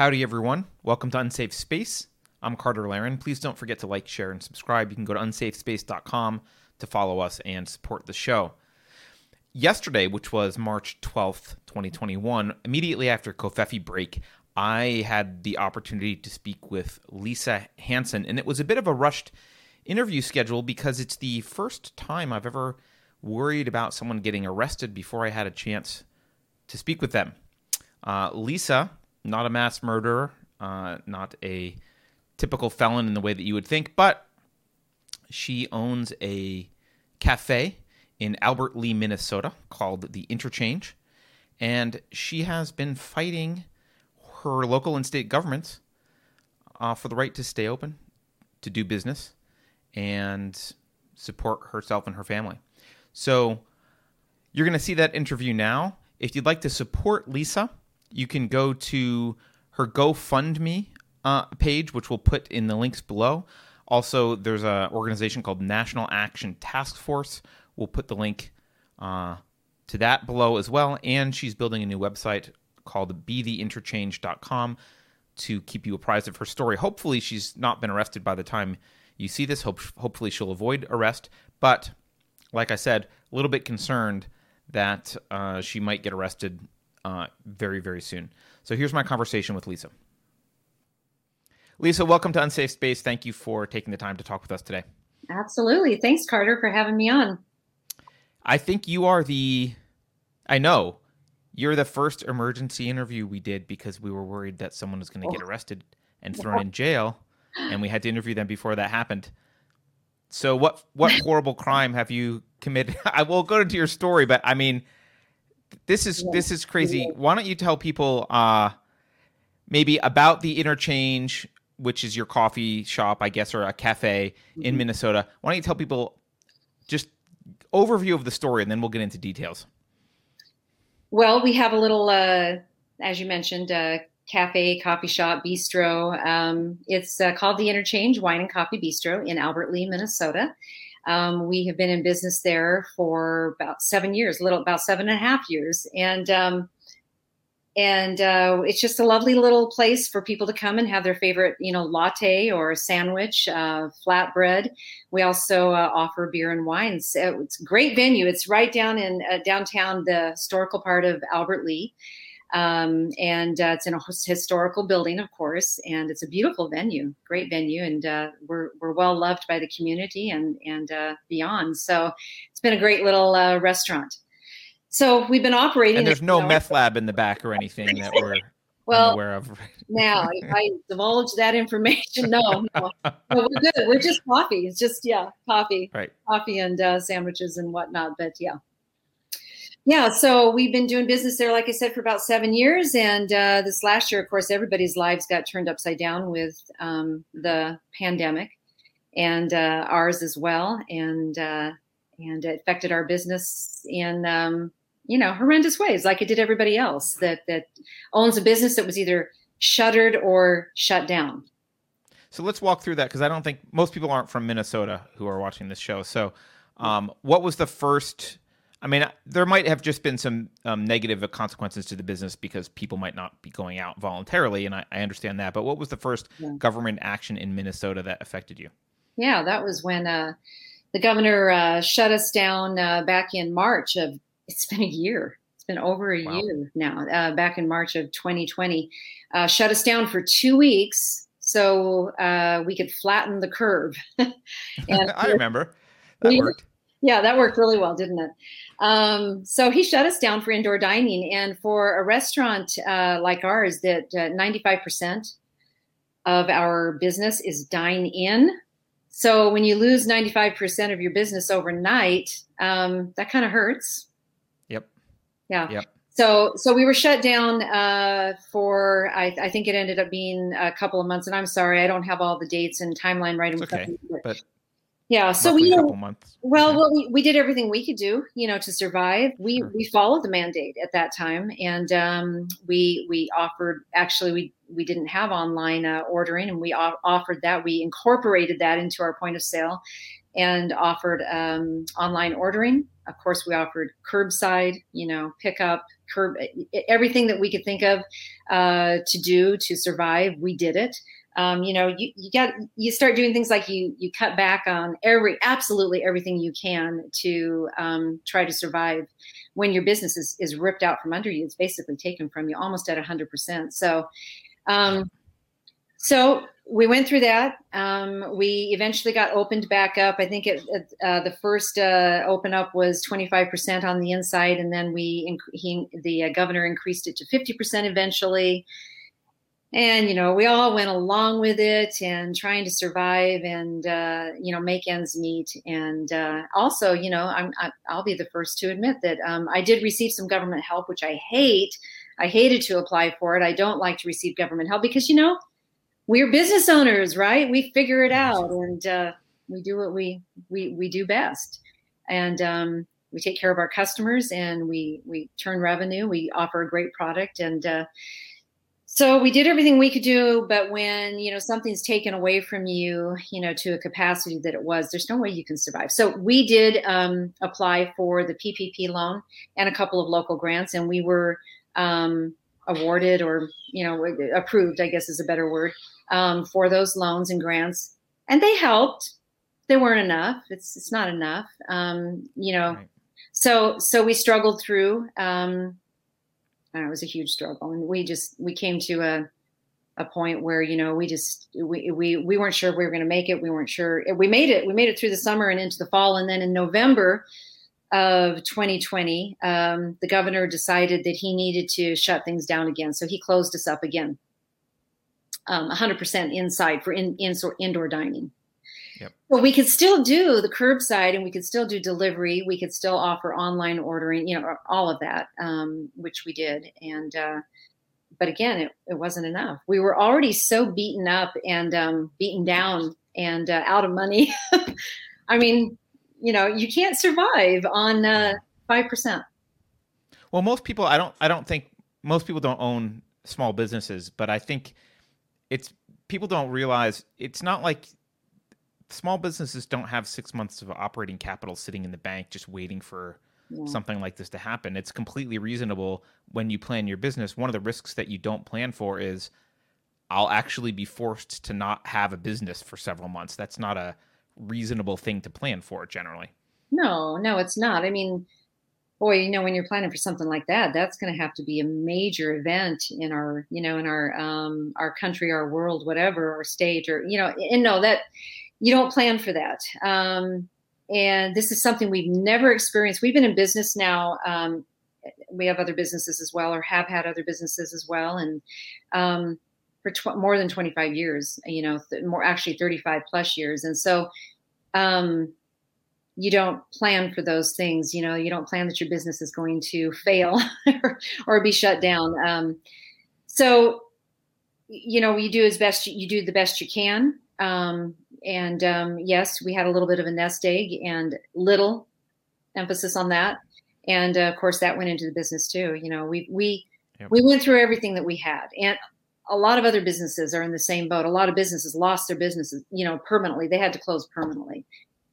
Howdy, everyone. Welcome to Unsafe Space. I'm Carter Laren. Please don't forget to like, share, and subscribe. You can go to unsafespace.com to follow us and support the show. Yesterday, which was March 12th, 2021, immediately after Covfefe break, I had the opportunity to speak with Lisa Hanson, and it was a bit of a rushed interview schedule because it's the first time I've ever worried about someone getting arrested before I had a chance to speak with them. Uh, Lisa, not a mass murderer, uh, not a typical felon in the way that you would think, but she owns a cafe in Albert Lea, Minnesota called The Interchange. And she has been fighting her local and state governments uh, for the right to stay open, to do business, and support herself and her family. So you're going to see that interview now. If you'd like to support Lisa, you can go to her GoFundMe uh, page, which we'll put in the links below. Also, there's an organization called National Action Task Force. We'll put the link uh, to that below as well. And she's building a new website called betheinterchange.com to keep you apprised of her story. Hopefully, she's not been arrested by the time you see this. Hope, hopefully, she'll avoid arrest. But like I said, a little bit concerned that uh, she might get arrested uh, very, very soon. So here's my conversation with Lisa. Lisa, welcome to Unsafe Space. Thank you for taking the time to talk with us today. Absolutely. Thanks, Carter, for having me on. I think you are the, I know, you're the first emergency interview we did because we were worried that someone was going to get oh. arrested and thrown in jail, and we had to interview them before that happened. So, what what horrible crime have you committed? I will go into your story, but I mean, this is this is crazy. Why don't you tell people uh, maybe about the interchange, which is your coffee shop, I guess, or a cafe mm-hmm. in Minnesota? Why don't you tell people just overview of the story, and then we'll get into details. Well, we have a little, uh, as you mentioned, uh, cafe, coffee shop, bistro. Um, it's uh, called the Interchange Wine and Coffee Bistro in Albert Lea, Minnesota. Um, we have been in business there for about seven years, a little about seven and a half years, and um, and uh, it's just a lovely little place for people to come and have their favorite, you know, latte or sandwich, uh, flatbread. We also uh, offer beer and wines. It's a great venue. It's right down in uh, downtown, the historical part of Albert Lea. Um, and uh, it's in a historical building, of course, and it's a beautiful venue, great venue, and uh, we're we're well loved by the community and and uh, beyond. So it's been a great little uh, restaurant. So we've been operating. And there's no meth lab in the back or anything that we're well aware of. now, if I divulge that information, no, no, no, we're good. We're just coffee. It's just yeah, coffee, right? Coffee and uh, sandwiches and whatnot. But yeah, yeah, so we've been doing business there, like I said, for about seven years. And uh, this last year, of course, everybody's lives got turned upside down with um, the pandemic, and uh, ours as well. And uh, and it affected our business in um, you know horrendous ways, like it did everybody else that that owns a business that was either shuttered or shut down. So let's walk through that because I don't think most people aren't from Minnesota who are watching this show. So, um, what was the first? I mean, there might have just been some um, negative consequences to the business because people might not be going out voluntarily, and I, I understand that. But what was the first yeah. government action in Minnesota that affected you? Yeah, that was when uh, the governor uh, shut us down uh, back in March of. It's been a year. It's been over a wow. year now. Uh, back in March of 2020, uh, shut us down for two weeks so uh, we could flatten the curve. and I remember that we, worked. Yeah, that worked really well, didn't it? Um, so he shut us down for indoor dining. And for a restaurant uh, like ours, that uh, 95% of our business is dine in. So when you lose 95% of your business overnight, um, that kind of hurts. Yep. Yeah. Yep. So, so we were shut down uh, for. I, I, think it ended up being a couple of months, and I'm sorry, I don't have all the dates and timeline right in front of me. But yeah, so we. Well, well, we, we did everything we could do, you know, to survive. We sure. we followed the mandate at that time, and um, we we offered. Actually, we we didn't have online uh, ordering, and we offered that. We incorporated that into our point of sale, and offered um, online ordering. Of course, we offered curbside, you know, pickup, curb, everything that we could think of uh, to do to survive. We did it. Um, you know, you, you got you start doing things like you you cut back on every absolutely everything you can to um, try to survive. When your business is, is ripped out from under you, it's basically taken from you almost at hundred percent. So, um, so we went through that. Um, we eventually got opened back up. I think it, uh, the first uh, open up was 25% on the inside, and then we he, the uh, governor increased it to 50% eventually. And you know, we all went along with it and trying to survive and uh, you know make ends meet. And uh, also, you know, I'm I, i will be the first to admit that um, I did receive some government help, which I hate. I hated to apply for it. I don't like to receive government help because you know we're business owners, right? We figure it out and uh, we do what we we we do best, and um, we take care of our customers and we we turn revenue. We offer a great product and. So we did everything we could do but when you know something's taken away from you you know to a capacity that it was there's no way you can survive so we did um, apply for the ppp loan and a couple of local grants and we were um, awarded or you know approved i guess is a better word um, for those loans and grants, and they helped. They weren't enough. It's it's not enough. Um, you know, right. so so we struggled through. Know, it was a huge struggle, and we just we came to a a point where you know we just we we, we weren't sure if we were going to make it. We weren't sure we made it. We made it through the summer and into the fall, and then in November of 2020, um, the governor decided that he needed to shut things down again. So he closed us up again um, 100% inside for in, in, indoor dining. Yep. But we could still do the curbside and we could still do delivery. We could still offer online ordering, you know, all of that, um, which we did. And, uh, but again, it, it wasn't enough. We were already so beaten up and um, beaten down and uh, out of money. I mean, you know, you can't survive on uh, five percent. Well, most people, I don't, I don't think most people don't own small businesses, but I think it's people don't realize it's not like small businesses don't have six months of operating capital sitting in the bank just waiting for yeah. something like this to happen. It's completely reasonable when you plan your business. One of the risks that you don't plan for is I'll actually be forced to not have a business for several months. That's not a reasonable thing to plan for generally. No, no, it's not. I mean, boy, you know, when you're planning for something like that, that's going to have to be a major event in our, you know, in our um, our country, our world, whatever, or state, or you know, and no, that you don't plan for that. Um, and this is something we've never experienced. We've been in business now. Um, we have other businesses as well, or have had other businesses as well, and um, for tw- more than 25 years. You know, th- more actually 35 plus years, and so. Um, you don't plan for those things. You know, you don't plan that your business is going to fail or, be shut down. Um, so, you know, you do as best you, you do the best you can. Um, and um, yes, we had a little bit of a nest egg and little emphasis on that. And uh, of course, that went into the business too. You know, we we yep. we went through everything that we had, and a lot of other businesses are in the same boat. A lot of businesses lost their businesses, you know, permanently. They had to close permanently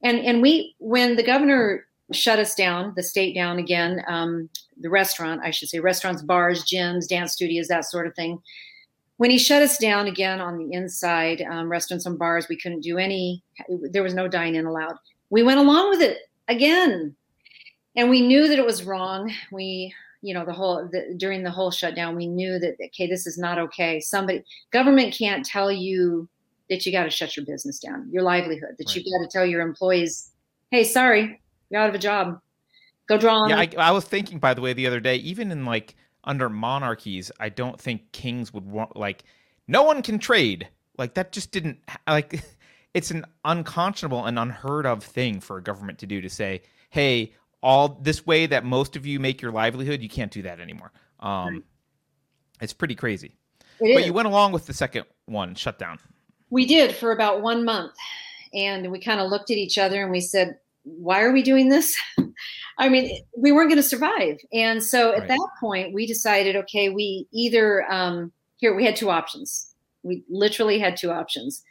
and and we when the governor shut us down, the state down again, um, the restaurant, I should say, restaurants, bars, gyms, dance studios, that sort of thing. When he shut us down again on the inside, um, restaurants and bars, we couldn't do any. There was no dine-in allowed. We went along with it again, and we knew that it was wrong. We, you know, the whole the, during the whole shutdown, we knew that okay, this is not okay. Somebody, government can't tell you that you got to shut your business down, your livelihood, that right. you got to tell your employees, hey, sorry, you're out of a job. Go draw on. Yeah, I, I, was thinking, by the way, the other day, even in like under monarchies, I don't think kings would want, like, no one can trade. Like, that just didn't, like, it's an unconscionable and unheard of thing for a government to do to say, hey, all this way that most of you make your livelihood, you can't do that anymore. Um, right. It's pretty crazy. It but is. you went along with the second one, shutdown. We did for about one month. And we kind of looked at each other and we said, why are we doing this? I mean, we weren't going to survive. And so at right. that point, we decided, okay, we either, um, here, we had two options. We literally had two options.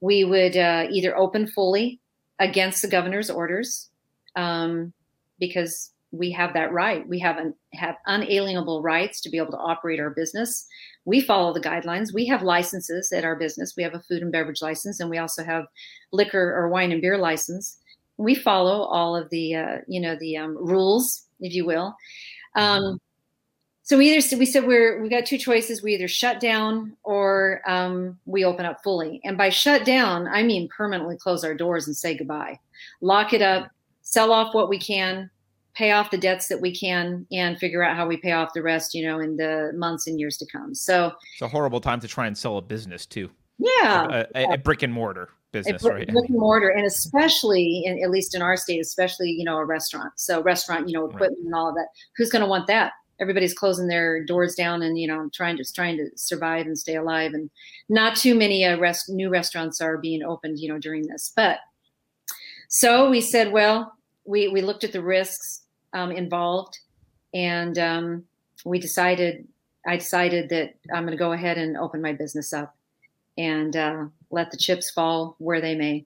We would uh, either open fully against the governor's orders um, because we have that right. We have an, have unalienable rights to be able to operate our business. We follow the guidelines. We have licenses at our business. We have a food and beverage license, and we also have liquor or wine and beer license. We follow all of the uh, you know the um, rules, if you will. Um, so we either we said we're we got two choices. We either shut down or um, we open up fully. And by shut down, I mean permanently close our doors and say goodbye, lock it up, sell off what we can, pay off the debts that we can and figure out how we pay off the rest, you know, in the months and years to come. So it's a horrible time to try and sell a business too. Yeah. A, a, a brick and mortar business, right? Brick and mortar. And especially in, at least in our state, especially, you know, a restaurant. So restaurant, you know, equipment right. and all of that. Who's going to want that? Everybody's closing their doors down and, you know, trying to, trying to survive and stay alive. And not too many uh, rest, new restaurants are being opened, you know, during this, but so we said, well, we, we looked at the risks um, involved, and um, we decided. I decided that I'm going to go ahead and open my business up and uh, let the chips fall where they may.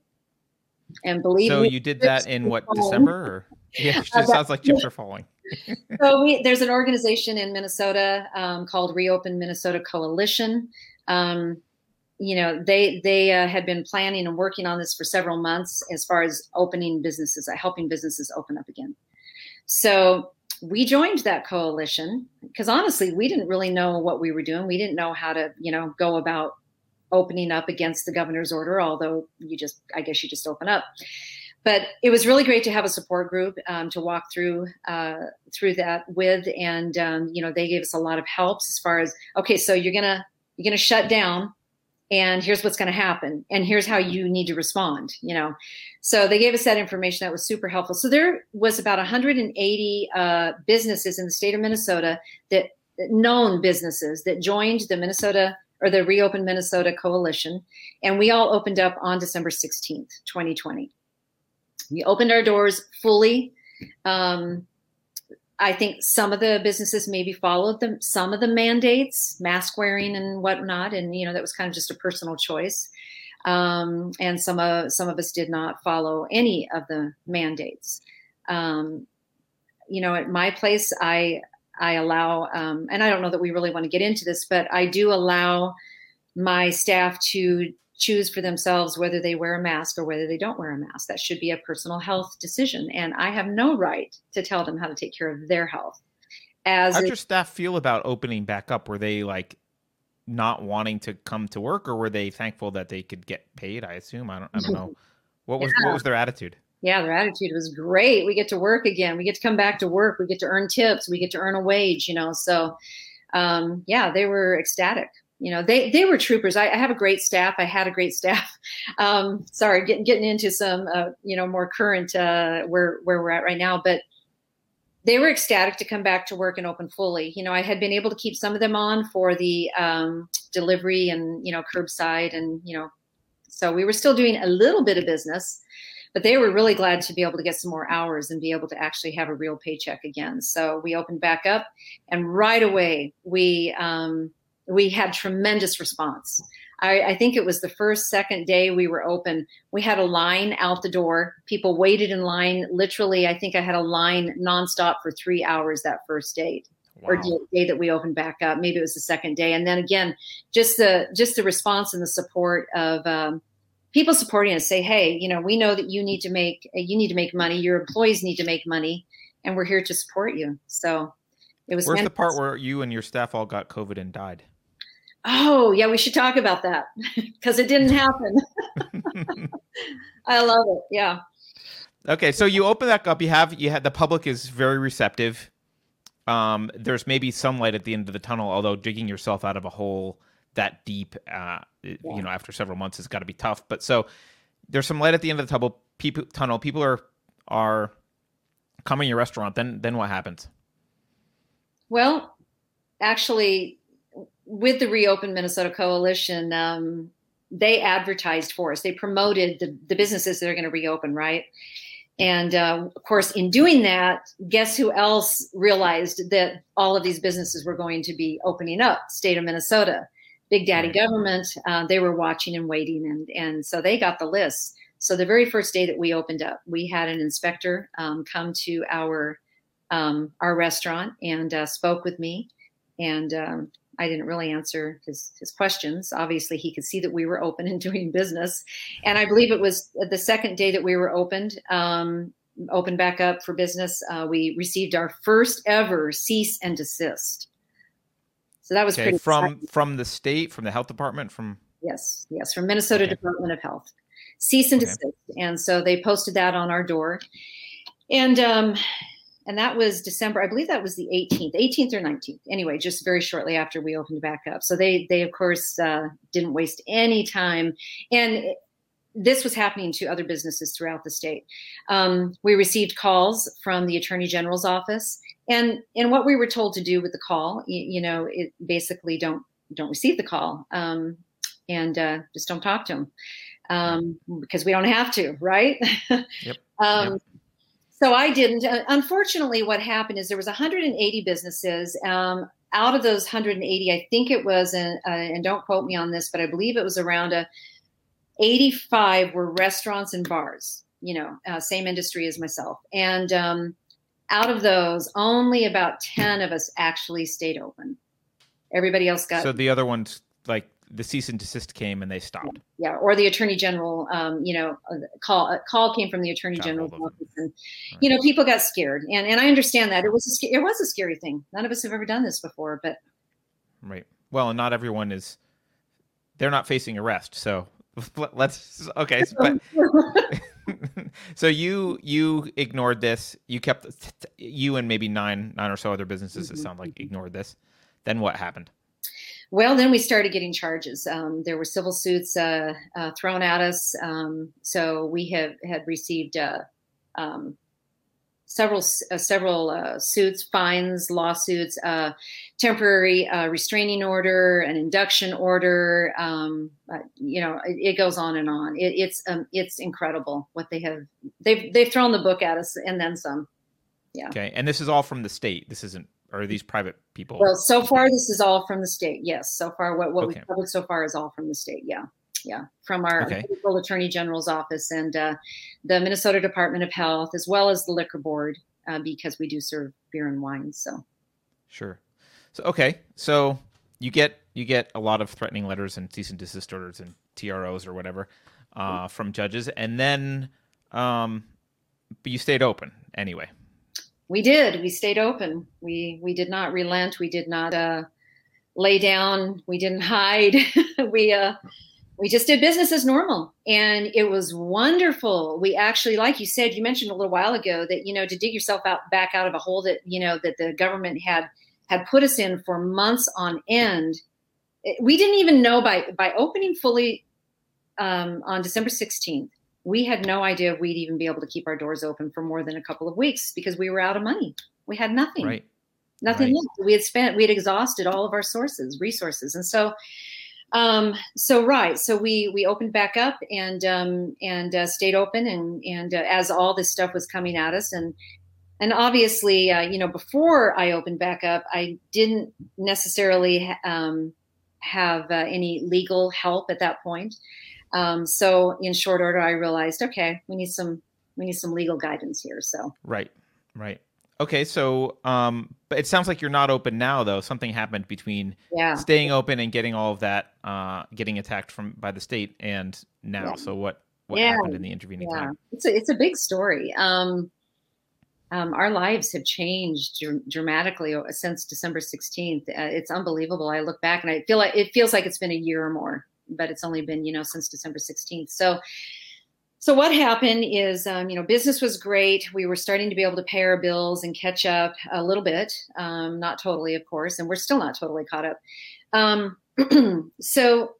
And believe so me, you did that in what falling. December? Or? Yeah, it just sounds like chips are falling. so we, there's an organization in Minnesota um, called Reopen Minnesota Coalition. Um, you know, they they uh, had been planning and working on this for several months as far as opening businesses, uh, helping businesses open up again. So we joined that coalition because honestly, we didn't really know what we were doing. We didn't know how to, you know, go about opening up against the governor's order, although you just, I guess you just open up. But it was really great to have a support group um, to walk through uh, through that with, and um, you know they gave us a lot of helps as far as okay, so you're gonna you're gonna shut down, and here's what's going to happen and here's how you need to respond you know so they gave us that information that was super helpful so there was about 180 uh, businesses in the state of minnesota that known businesses that joined the minnesota or the reopen minnesota coalition and we all opened up on december 16th 2020 we opened our doors fully um, I think some of the businesses maybe followed them, some of the mandates, mask wearing and whatnot, and you know that was kind of just a personal choice. Um, and some of some of us did not follow any of the mandates. Um, you know, at my place, I I allow, um, and I don't know that we really want to get into this, but I do allow my staff to choose for themselves whether they wear a mask or whether they don't wear a mask. That should be a personal health decision. And I have no right to tell them how to take care of their health. As How'd your staff feel about opening back up? Were they like not wanting to come to work or were they thankful that they could get paid? I assume. I don't I don't know. What was yeah. what was their attitude? Yeah, their attitude was great. We get to work again. We get to come back to work. We get to earn tips. We get to earn a wage, you know. So um, yeah, they were ecstatic you know they they were troopers I, I, have a great staff i had a great staff um, sorry getting getting into some uh, you know more current uh, where where we're at right now but they were ecstatic to come back to work and open fully you know i had been able to keep some of them on for the um, delivery and you know curbside and you know so we were still doing a little bit of business but they were really glad to be able to get some more hours and be able to actually have a real paycheck again so we opened back up and right away we um, we had tremendous response. I, I, think it was the first, second day we were open. We had a line out the door. People waited in line. Literally, I think I had a line nonstop for three hours that first day. Wow. Or day that we opened back up. Maybe it was the second day, and then again, just the just the response and the support of um, people supporting us. Say, hey, you know, we know that you need to make you need to make money. Your employees need to make money, and we're here to support you. So it was. Where's fantastic. the part where you and your staff all got COVID and died? Oh, yeah, we should talk about that because it didn't happen. I love it. Yeah. Okay, so you open that up. You have you had the public is very receptive. Um, there's maybe some light at the end of the tunnel, although digging yourself out of a hole that deep, uh, yeah. you know, after several months it's got to be tough. But so there's some light at the end of the tunnel. People, tunnel. People are are coming to your restaurant. Then then what happens? Well, actually, with the Reopen Minnesota Coalition, um, they advertised for us. They promoted the, the businesses that are going to reopen, right? And uh, of course, in doing that, guess who else realized that all of these businesses were going to be opening up? State of Minnesota, Big Daddy government. Uh, they were watching and waiting, and and so they got the list. So the very first day that we opened up, we had an inspector um, come to our um, our restaurant and uh, spoke with me, and um, I didn't really answer his his questions. Obviously, he could see that we were open and doing business, and I believe it was the second day that we were opened. Um, opened back up for business, uh, we received our first ever cease and desist. So that was okay, pretty from exciting. from the state, from the health department, from Yes, yes, from Minnesota Okay. Department of Health. Cease and Okay. desist. And so they posted that on our door. And um and that was December, I believe that was the 18th, 18th or 19th. Anyway, just very shortly after we opened back up. So they they of course uh, didn't waste any time. And this was happening to other businesses throughout the state. Um, we received calls from the Attorney General's office, and and what we were told to do with the call, you, you know, it basically don't don't receive the call. Um, and uh, just don't talk to them um, because we don't have to, right? Yep. um, Yep. So I didn't. Uh, unfortunately, what happened is there was 180 businesses. Um, out of those 180, I think it was, uh, uh, and don't quote me on this, but I believe it was around a 85 were restaurants and bars. You know, uh, same industry as myself, and um, out of those, only about 10 of us actually stayed open. Everybody else got so the other ones like the cease and desist came and they stopped. yeah, or the attorney general, um, you know, call call came from the attorney general's office, and Right. you know, people got scared, and and I understand that it was a, it was a scary thing. None of us have ever done this before, but Right. Well, and not everyone is. They're not facing arrest, so let- let's okay. But so you you ignored this. You kept you and maybe nine nine or so other businesses. It Mhm, sound like ignored this. Then what happened? well, then we started getting charges. Um, there were civil suits uh, uh, thrown at us, um, so we have had received uh, um, several uh, several uh, suits, fines, lawsuits, uh, temporary uh, restraining order, an induction order. Um, you know, it, it goes on and on. It, it's um, it's incredible what they have. They've they've thrown the book at us and then some. Yeah. Okay, and this is all from the state. This isn't, or are these private people? Well, so far this is all from the state. Yes, so far what what Okay. we've covered so far is all from the state. Yeah, yeah, from our Okay. local attorney general's office and uh, the Minnesota Department of Health, as well as the liquor board, uh, because we do serve beer and wine. So. Sure. So okay, so you get you get a lot of threatening letters and cease and desist orders and TROs or whatever uh, from judges, and then um, but you stayed open anyway. We did. We stayed open. We we did not relent. We did not uh, lay down. We didn't hide. we uh, we just did business as normal, and it was wonderful. We actually, like you said, you mentioned a little while ago that you know to dig yourself out back out of a hole that you know that the government had had put us in for months on end. It- We didn't even know by by opening fully um, on December sixteenth we had no idea if we'd even be able to keep our doors open for more than a couple of weeks because we were out of money. We had nothing, Right. nothing right. left. We had spent, we had exhausted all of our sources, resources, and so, um, so right. So we we opened back up and um, and uh, stayed open, and and uh, as all this stuff was coming at us, and and obviously, uh, you know, before I opened back up, I didn't necessarily um, have uh, any legal help at that point. Um, so in short order, I realized, okay, we need some we need some legal guidance here. So Right. Right. Okay. So, um, but it sounds like you're not open now, though. Something happened between yeah, staying open and getting all of that, uh, getting attacked from by the state, and now. Yeah. So what what Yeah. happened in the intervening yeah, time? it's a it's a big story. Um, um, our lives have changed dr- dramatically since December sixteenth. Uh, it's unbelievable. I look back and I feel like it feels like it's been a year or more, but it's only been you know since December sixteenth. So. So what happened is, um, you know, business was great. We were starting to be able to pay our bills and catch up a little bit, um, not totally, of course, and we're still not totally caught up. Um, so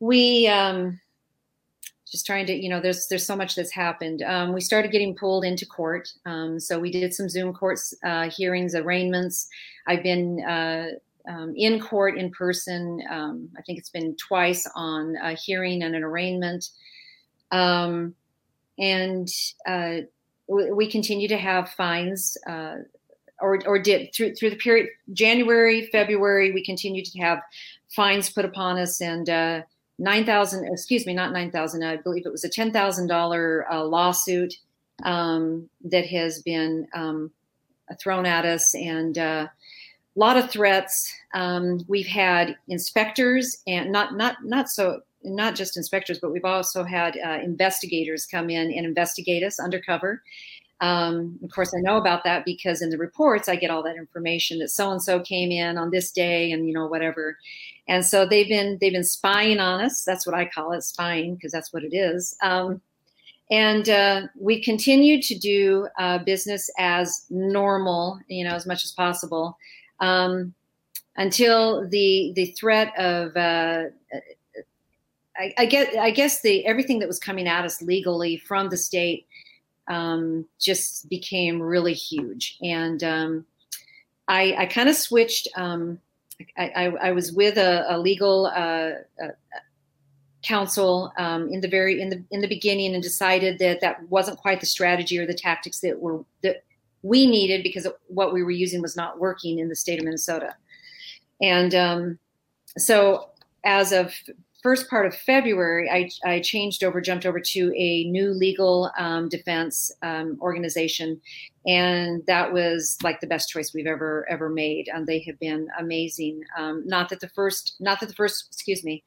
we um, just trying to, you know, there's there's so much that's happened. Um, we started getting pulled into court, um, so we did some Zoom courts uh, hearings, arraignments. I've been uh, in court in person. I think it's been twice on a hearing and an arraignment. Um, and uh, we, we continue to have fines, uh, or or did through through the period January, February. We continue to have fines put upon us, and uh, nine thousand. Excuse me, not nine thousand. I believe it was a ten thousand uh, lawsuit um, that has been um, thrown at us, and uh, a lot of threats. Um, we've had inspectors, and not not not so not just inspectors, but we've also had uh, investigators come in and investigate us undercover. Um, of course, I know about that because in the reports I get all that information that so and so came in on this day and you know whatever, and so they've been they've been spying on us. That's what I call it, spying, because that's what it is. Um, and uh, we continue to do uh, business as normal, you know, as much as possible, um, until the the threat of uh, I, I, get I guess the everything that was coming at us legally from the state um, just became really huge. And um, I, I kind of switched. Um, I, I, I, was with a, a legal uh, uh, counsel um, in the very in the in the beginning and decided that that wasn't quite the strategy or the tactics that were that we needed because what we were using was not working in the state of Minnesota. And um, so as of first part of February, I, I, changed over, jumped over to a new legal um, defense um, organization, and that was like the best choice we've ever ever made. And they have been amazing. Um, not that the first, not that the first, excuse me,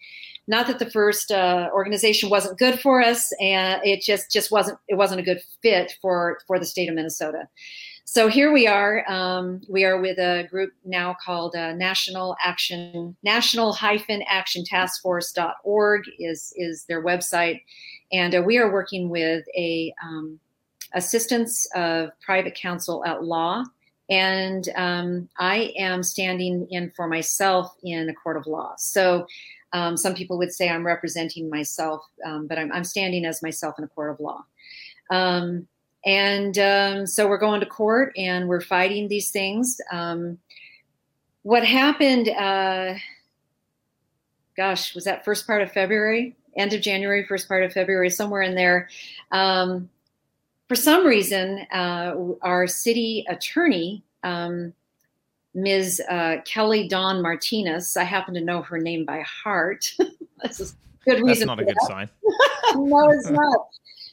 not that the first uh, organization wasn't good for us, and it just just wasn't it wasn't a good fit for for the state of Minnesota so here we are. Um, we are with a group now called uh, National Action National Hyphen Action Task Force.org is is their website, and uh, we are working with a um, assistance of private counsel at law, and um, I am standing in for myself in a court of law. So. Um, some people would say I'm representing myself, um, but I'm, I'm, standing as myself in a court of law. And um, so we're going to court and we're fighting these things. Um, what happened, uh, gosh, was that first part of February, end of January, first part of February, somewhere in there. Um, for some reason, uh, our city attorney, um, Ms. Uh, Kelly Dawn Martinez, I happen to know her name by heart. That's a good reason. That's not a good that. sign. no, it's not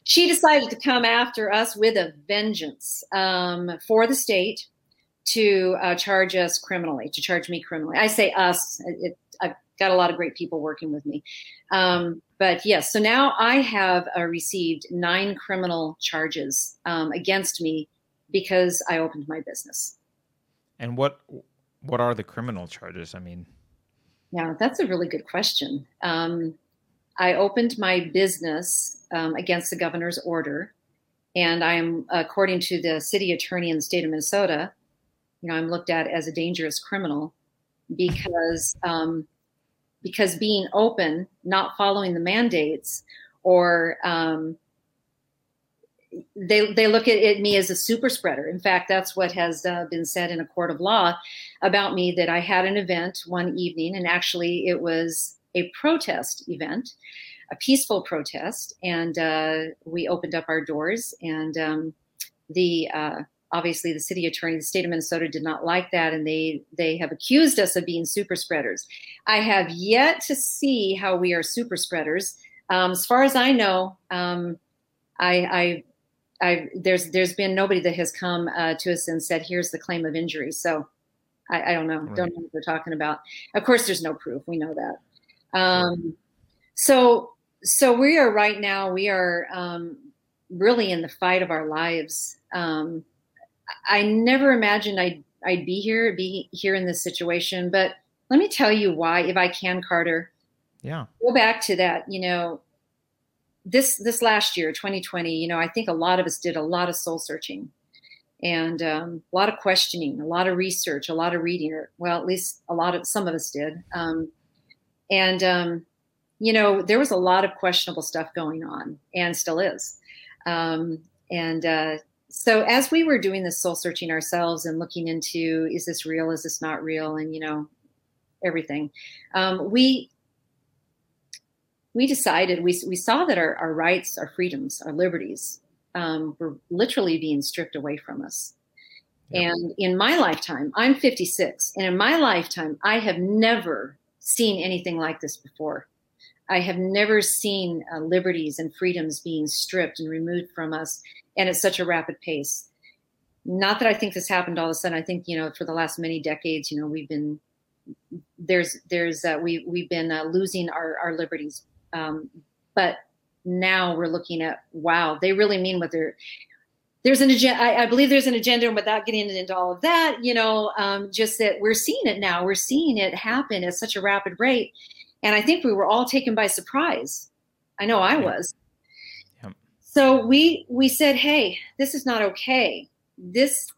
she decided to come after us with a vengeance um, for the state to uh, charge us criminally, to charge me criminally. I say us. It, I've got a lot of great people working with me. Um, but yes, so now I have uh, received nine criminal charges um, against me because I opened my business. And what what are the criminal charges? I mean, yeah, that's a really good question. Um, I opened my business um, against the governor's order, and I am, according to the city attorney in the state of Minnesota, you know, I'm looked at as a dangerous criminal because um, because being open, not following the mandates, or um, they they look at me as a super spreader. In fact, that's what has uh, been said in a court of law about me that I had an event one evening, and actually it was a protest event, a peaceful protest, and uh, we opened up our doors. And um, the uh, obviously the city attorney, the state of Minnesota, did not like that, and they they have accused us of being super spreaders. I have yet to see how we are super spreaders. Um, as far as I know, um, I, I I, there's there's been nobody that has come uh, to us and said, "Here's the claim of injury." So I, I don't know, right. don't know what they're talking about. Of course, there's no proof. We know that. Um, so so we are right now. We are um, really in the fight of our lives. Um, I never imagined I'd I'd be here, be here in this situation. But let me tell you why, if I can, Carter. Yeah. Go back to that. You know, this this last year, 2020. You know, I think a lot of us did a lot of soul searching, and um, a lot of questioning, a lot of research, a lot of reading. Or well, at least a lot of some of us did. Um, and, um, you know, there was a lot of questionable stuff going on and still is. Um, and uh, so as we were doing this soul searching ourselves and looking into is this real, is this not real, and, you know, everything, um, we we decided we, we saw that our, our rights, our freedoms, our liberties um, were literally being stripped away from us. And in my lifetime, I'm 56, and in my lifetime, I have never seen anything like this before. I have never seen uh, liberties and freedoms being stripped and removed from us, and at such a rapid pace. Not that I think this happened all of a sudden. I think you know for the last many decades, you know, we've been there's there's uh, we we've been uh, losing our our liberties, um, but now we're looking at wow, they really mean what they're there's an agenda. I, I, believe there's an agenda, and without getting into all of that, you know, um, just that we're seeing it now. We're seeing it happen at such a rapid rate, and I think we were all taken by surprise. I know I was. Yep. So we we said, hey, this is not okay. This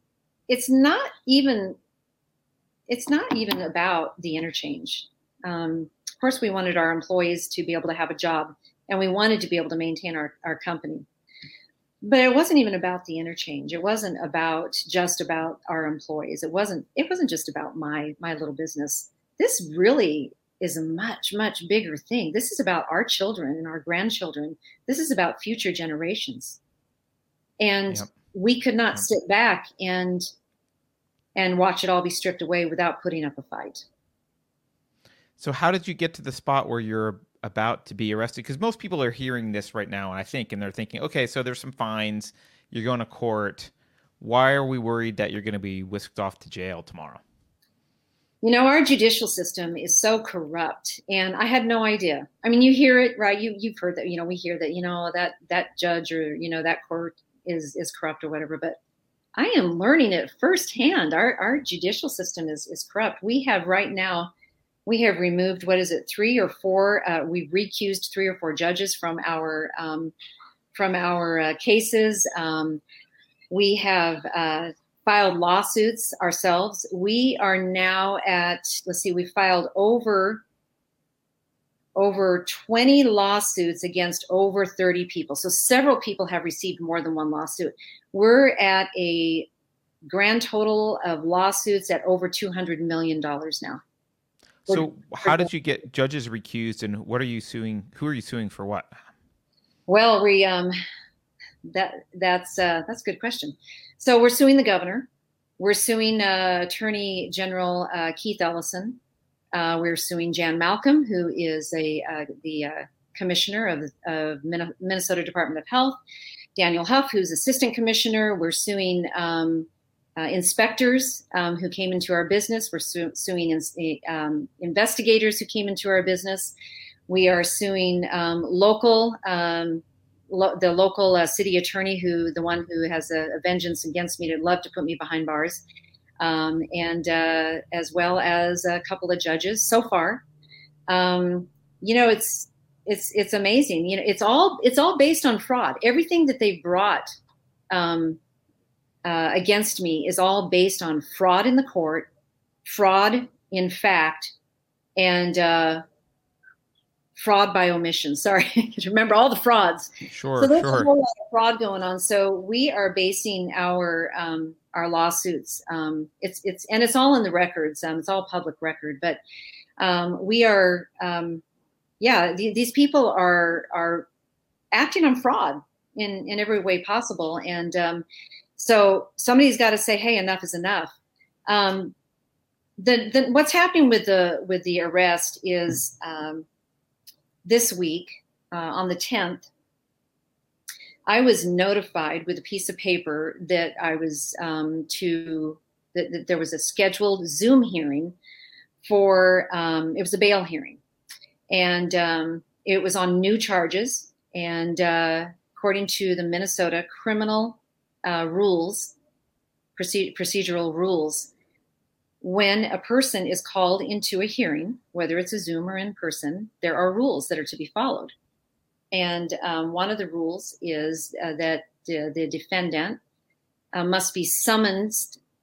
it's not even it's not even about the interchange. Um, of course, we wanted our employees to be able to have a job, and we wanted to be able to maintain our, our company but it wasn't even about the interchange. It wasn't about just about our employees. It wasn't it wasn't just about my my little business. This really is a much much bigger thing. This is about our children and our grandchildren. This is about future generations. And yep. we could not yep. sit back and and watch it all be stripped away without putting up a fight. So how did you get to the spot where you're about to be arrested? Because most people are hearing this right now, and I think, and they're thinking, okay, so there's some fines, you're going to court. Why are we worried that you're going to be whisked off to jail tomorrow? You know, our judicial system is so corrupt, and I had no idea. I mean, you hear it, right? You you've heard that. You know, we hear that. You know that that judge or you know that court is is corrupt or whatever. But I am learning it firsthand. Our our judicial system is is corrupt. We have right now we have removed what is it three or four uh, we've recused three or four judges from our um, from our uh, cases. Um, we have uh, filed lawsuits ourselves. We are now at let's see we filed over over 20 lawsuits against over 30 people. So several people have received more than one lawsuit. We're at a grand total of lawsuits at over 200 million dollars now so, how did you get judges recused, and what are you suing? Who are you suing for what? Well, we um, that that's uh, that's a good question. So we're suing the governor. We're suing uh, Attorney General uh, Keith Ellison. Uh, we're suing Jan Malcolm, who is a uh, the uh, commissioner of, of Minnesota Department of Health. Daniel Huff, who's assistant commissioner. We're suing um, uh, inspectors um, who came into our business. We're su- suing in, um, investigators who came into our business. We are suing um, local, um, lo- the local uh, city attorney, who the one who has a, a, vengeance against me to love to put me behind bars, um, and uh, as well as a couple of judges so far. Um, you know, it's it's it's amazing. You know, it's all it's all based on fraud. Everything that they brought. Um, uh, against me is all based on fraud in the court, fraud in fact, and uh, fraud by omission. Sorry, remember all the frauds. Sure, so there's sure. a whole lot of fraud going on. So we are basing our um, our lawsuits. Um, it's it's and it's all in the records. Um, it's all public record. But um, we are, um, yeah, th- these people are are acting on fraud in in every way possible, and um, so somebody's got to say, "Hey, enough is enough." Um, the, the, what's happening with the with the arrest is um, this week uh, on the 10th. I was notified with a piece of paper that I was um, to that, that, there was a scheduled Zoom hearing for um, it was a bail hearing, and um, it was on new charges. And uh, according to the Minnesota Criminal uh, rules, procedural rules, when a person is called into a hearing, whether it's a Zoom or in person, there are rules that are to be followed. And um, one of the rules is uh, that the, the defendant uh, must be summoned,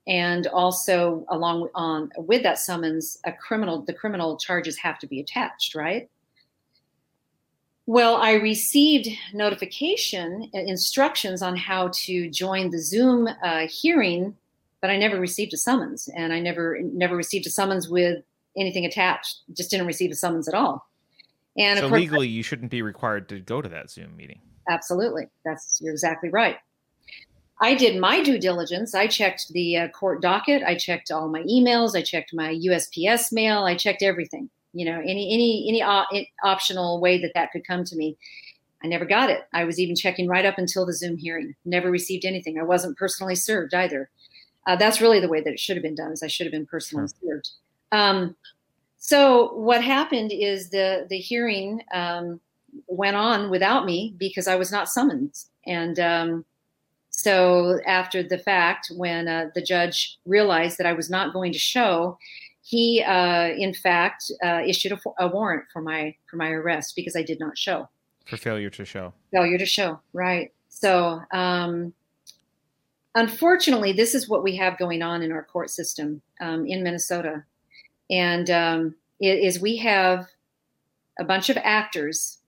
and also along on with that summons, a criminal the criminal charges have to be attached, right? Well, I received notification uh, instructions on how to join the Zoom uh, hearing, but I never received a summons, and I never never received a summons with anything attached. Just didn't receive a summons at all. And so legally, you shouldn't be required to go to that Zoom meeting. Absolutely, that's you're exactly right. I did my due diligence. I checked the uh, court docket. I checked all my emails. I checked my USPS mail. I checked everything you know, any any any op- optional way that that could come to me. I never got it. I was even checking right up until the Zoom hearing. Never received anything. I wasn't personally served either. Uh, that's really the way that it should have been done. Is I should have been personally sure. served. Um, so what happened is the the hearing um, went on without me because I was not summoned, and um, so after the fact, when uh, the judge realized that I was not going to show, he uh, in fact uh, issued a, a, warrant for my for my arrest because I did not show. For failure to show. Failure to show, right? So um, unfortunately, this is what we have going on in our court system um, in Minnesota, and um, is we have a bunch of actors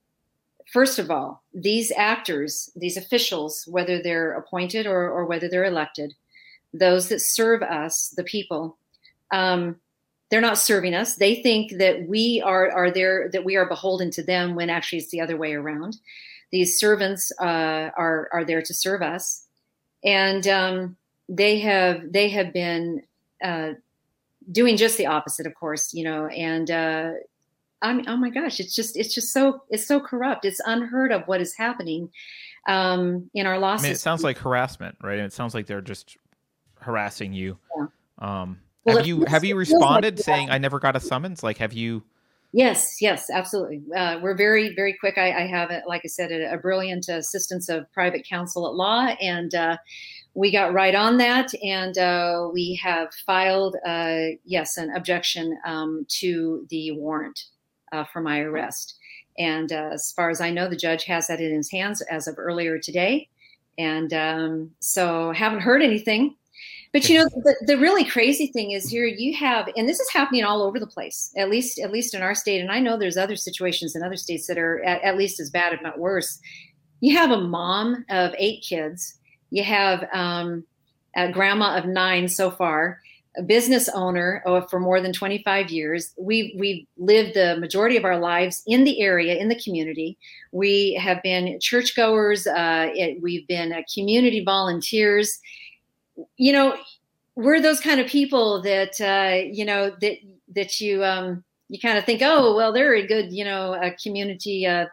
first of all, these actors, these officials, whether they're appointed or, or whether they're elected, those that serve us, the people, um, they're not serving us. They think that we are are there, that we are beholden to them, when actually it's the other way around. These servants uh, are are there to serve us, and um, they have they have been uh, doing just the opposite, of course, you know, and uh, I mean, oh my gosh, it's just it's just so it's so corrupt. It's unheard of what is happening um, in our losses. I mean, it sounds like harassment, right? It sounds like they're just harassing you. Yeah. Um, well, have you have you responded like saying I never got a summons? Like, have you? Yes, yes, absolutely. Uh, we're very, very quick. I, I have, like I said, a, a, brilliant assistance of private counsel at law, and uh, we got right on that, and uh, we have filed, uh, yes, an objection um, to the warrant uh, for my arrest. And uh, as far as I know, the judge has that in his hands as of earlier today. And um, so haven't heard anything. But you know, the, the, really crazy thing is here you have, and this is happening all over the place, at least at least in our state. And I know there's other situations in other states that are at, at least as bad, if not worse. You have a mom of eight kids. You have um, a grandma of nine so far a business owner for more than 25 years. We we lived the majority of our lives in the area, in the community. We have been churchgoers. Uh, it, we've been uh, community volunteers. You know, we're those kind of people that uh, you know that that you um, you kind of think, oh, well, they're a good you know a community uh,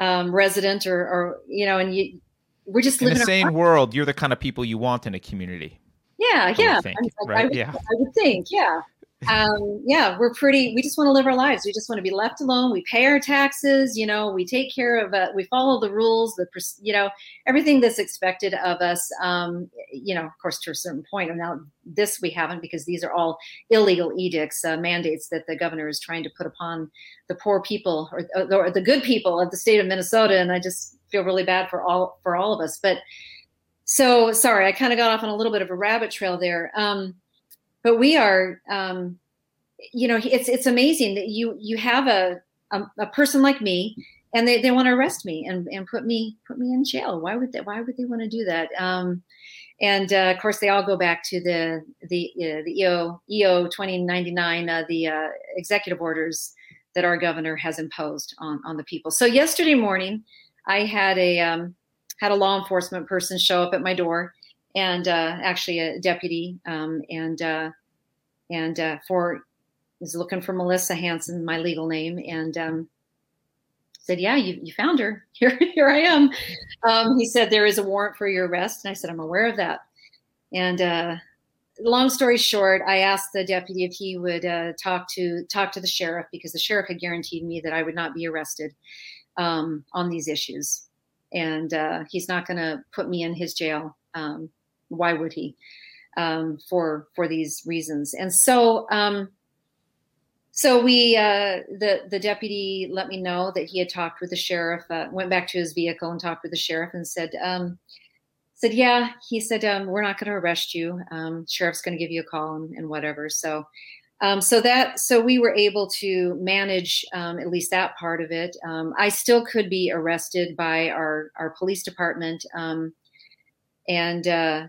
um, resident, or, or you know, and you we're just in the same world. You're the kind of people you want in a community. Yeah, yeah. Think, like, right? I would, yeah. I would think, yeah. Um, yeah, we're pretty. We just want to live our lives. We just want to be left alone. We pay our taxes. You know, we take care of. Uh, we follow the rules. The you know everything that's expected of us. Um, you know, of course, to a certain point. And now this we haven't because these are all illegal edicts, uh, mandates that the governor is trying to put upon the poor people or, or the good people of the state of Minnesota. And I just feel really bad for all for all of us. But so sorry, I kind of got off on a little bit of a rabbit trail there. Um, but we are, um, you know, it's it's amazing that you you have a a, a person like me, and they, they want to arrest me and, and put me put me in jail. Why would they Why would they want to do that? Um, and uh, of course, they all go back to the the uh, the EO EO twenty ninety nine, uh, the uh, executive orders that our governor has imposed on on the people. So yesterday morning, I had a um, had a law enforcement person show up at my door, and uh, actually a deputy, um, and uh, and uh, for was looking for Melissa Hanson, my legal name, and um, said, "Yeah, you, you found her. Here, here I am." Um, he said, "There is a warrant for your arrest," and I said, "I'm aware of that." And uh, long story short, I asked the deputy if he would uh, talk to talk to the sheriff because the sheriff had guaranteed me that I would not be arrested um, on these issues and uh, he's not going to put me in his jail. Um, why would he? Um, for for these reasons, and so um, so we uh, the the deputy let me know that he had talked with the sheriff. Uh, went back to his vehicle and talked with the sheriff and said um, said yeah. He said um, we're not going to arrest you. Um, sheriff's going to give you a call and, and whatever. So um, so that so we were able to manage um, at least that part of it. Um, I still could be arrested by our our police department, um, and uh,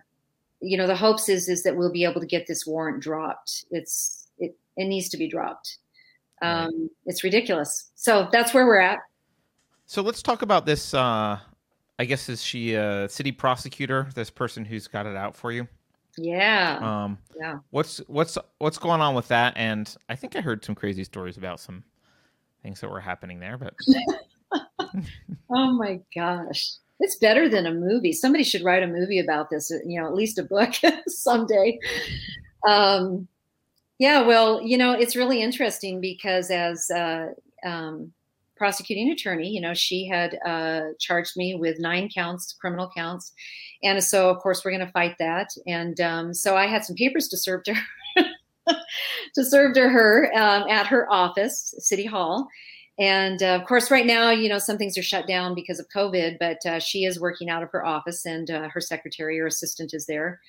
you know the hopes is is that we'll be able to get this warrant dropped. It's it it needs to be dropped. Um, it's ridiculous. So that's where we're at. So let's talk about this. Uh, I guess is she a city prosecutor? This person who's got it out for you? Yeah. Um, yeah. What's what's what's going on with that? And I think I heard some crazy stories about some things that were happening there. But oh my gosh, it's better than a movie. Somebody should write a movie about this. You know, at least a book someday. Um, yeah, well, you know, it's really interesting because as uh, um, prosecuting attorney, you know, she had uh, charged me with nine counts, criminal counts, and so of course we're going to fight that. And um, so I had some papers to serve to her, to serve to her um, at her office, City Hall. And uh, of course, right now, you know, some things are shut down because of COVID, but uh, she is working out of her office, and uh, her secretary or assistant is there.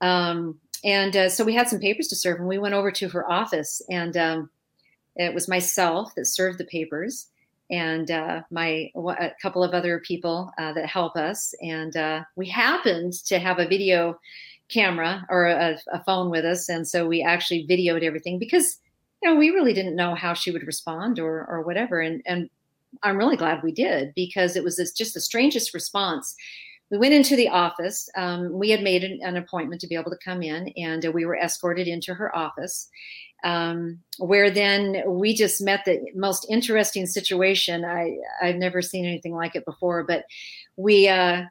Um, and uh, so we had some papers to serve, and we went over to her office, and um, it was myself that served the papers, and uh, my a couple of other people uh, that help us, and we happened to have a video camera or a, a, phone with us, and so we actually videoed everything because you know we really didn't know how she would respond or or whatever, and and I'm really glad we did because it was this, just the strangest response we went into the office. Um, we had made an, an, appointment to be able to come in, and uh, we were escorted into her office, um, where then we just met the most interesting situation. I I've never seen anything like it before, but we. Uh,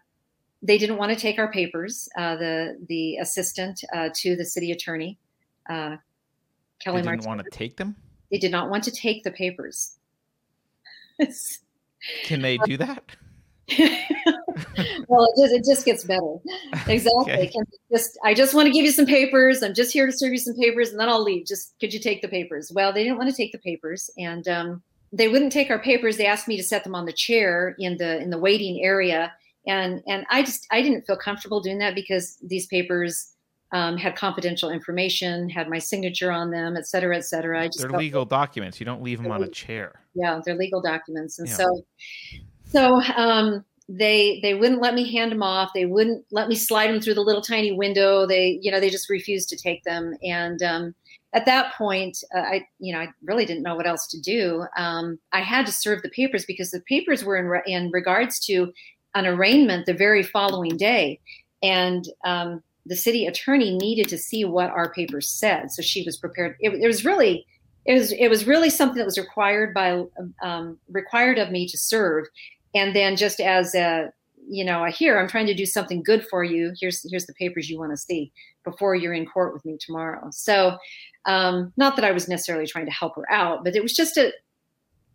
they didn't want to take our papers. Uh, the the assistant uh, to the city attorney, uh, Kelly. They didn't want to take them. They did not want to take the papers. Can they do that? well, it just, it just gets better. Exactly. Okay. Just I just want to give you some papers. I'm just here to serve you some papers, and then I'll leave. Just could you take the papers? Well, they didn't want to take the papers, and um, they wouldn't take our papers. They asked me to set them on the chair in the in the waiting area, and and I just I didn't feel comfortable doing that because these papers um, had confidential information, had my signature on them, et cetera, et cetera. I just they're legal documents. You don't leave them on a chair. Yeah, they're legal documents, and yeah. so so um, they they wouldn't let me hand them off. They wouldn't let me slide them through the little tiny window. They you know they just refused to take them. And um, at that point, uh, I you know I really didn't know what else to do. Um, I had to serve the papers because the papers were in re- in regards to an arraignment the very following day, and um, the city attorney needed to see what our papers said. So she was prepared. It, it was really it was it was really something that was required by um, required of me to serve. And then just as a you know here i'm trying to do something good for you. Here's here's the papers you want to see before you're in court with me tomorrow. So um, not that i was necessarily trying to help her out but it was just a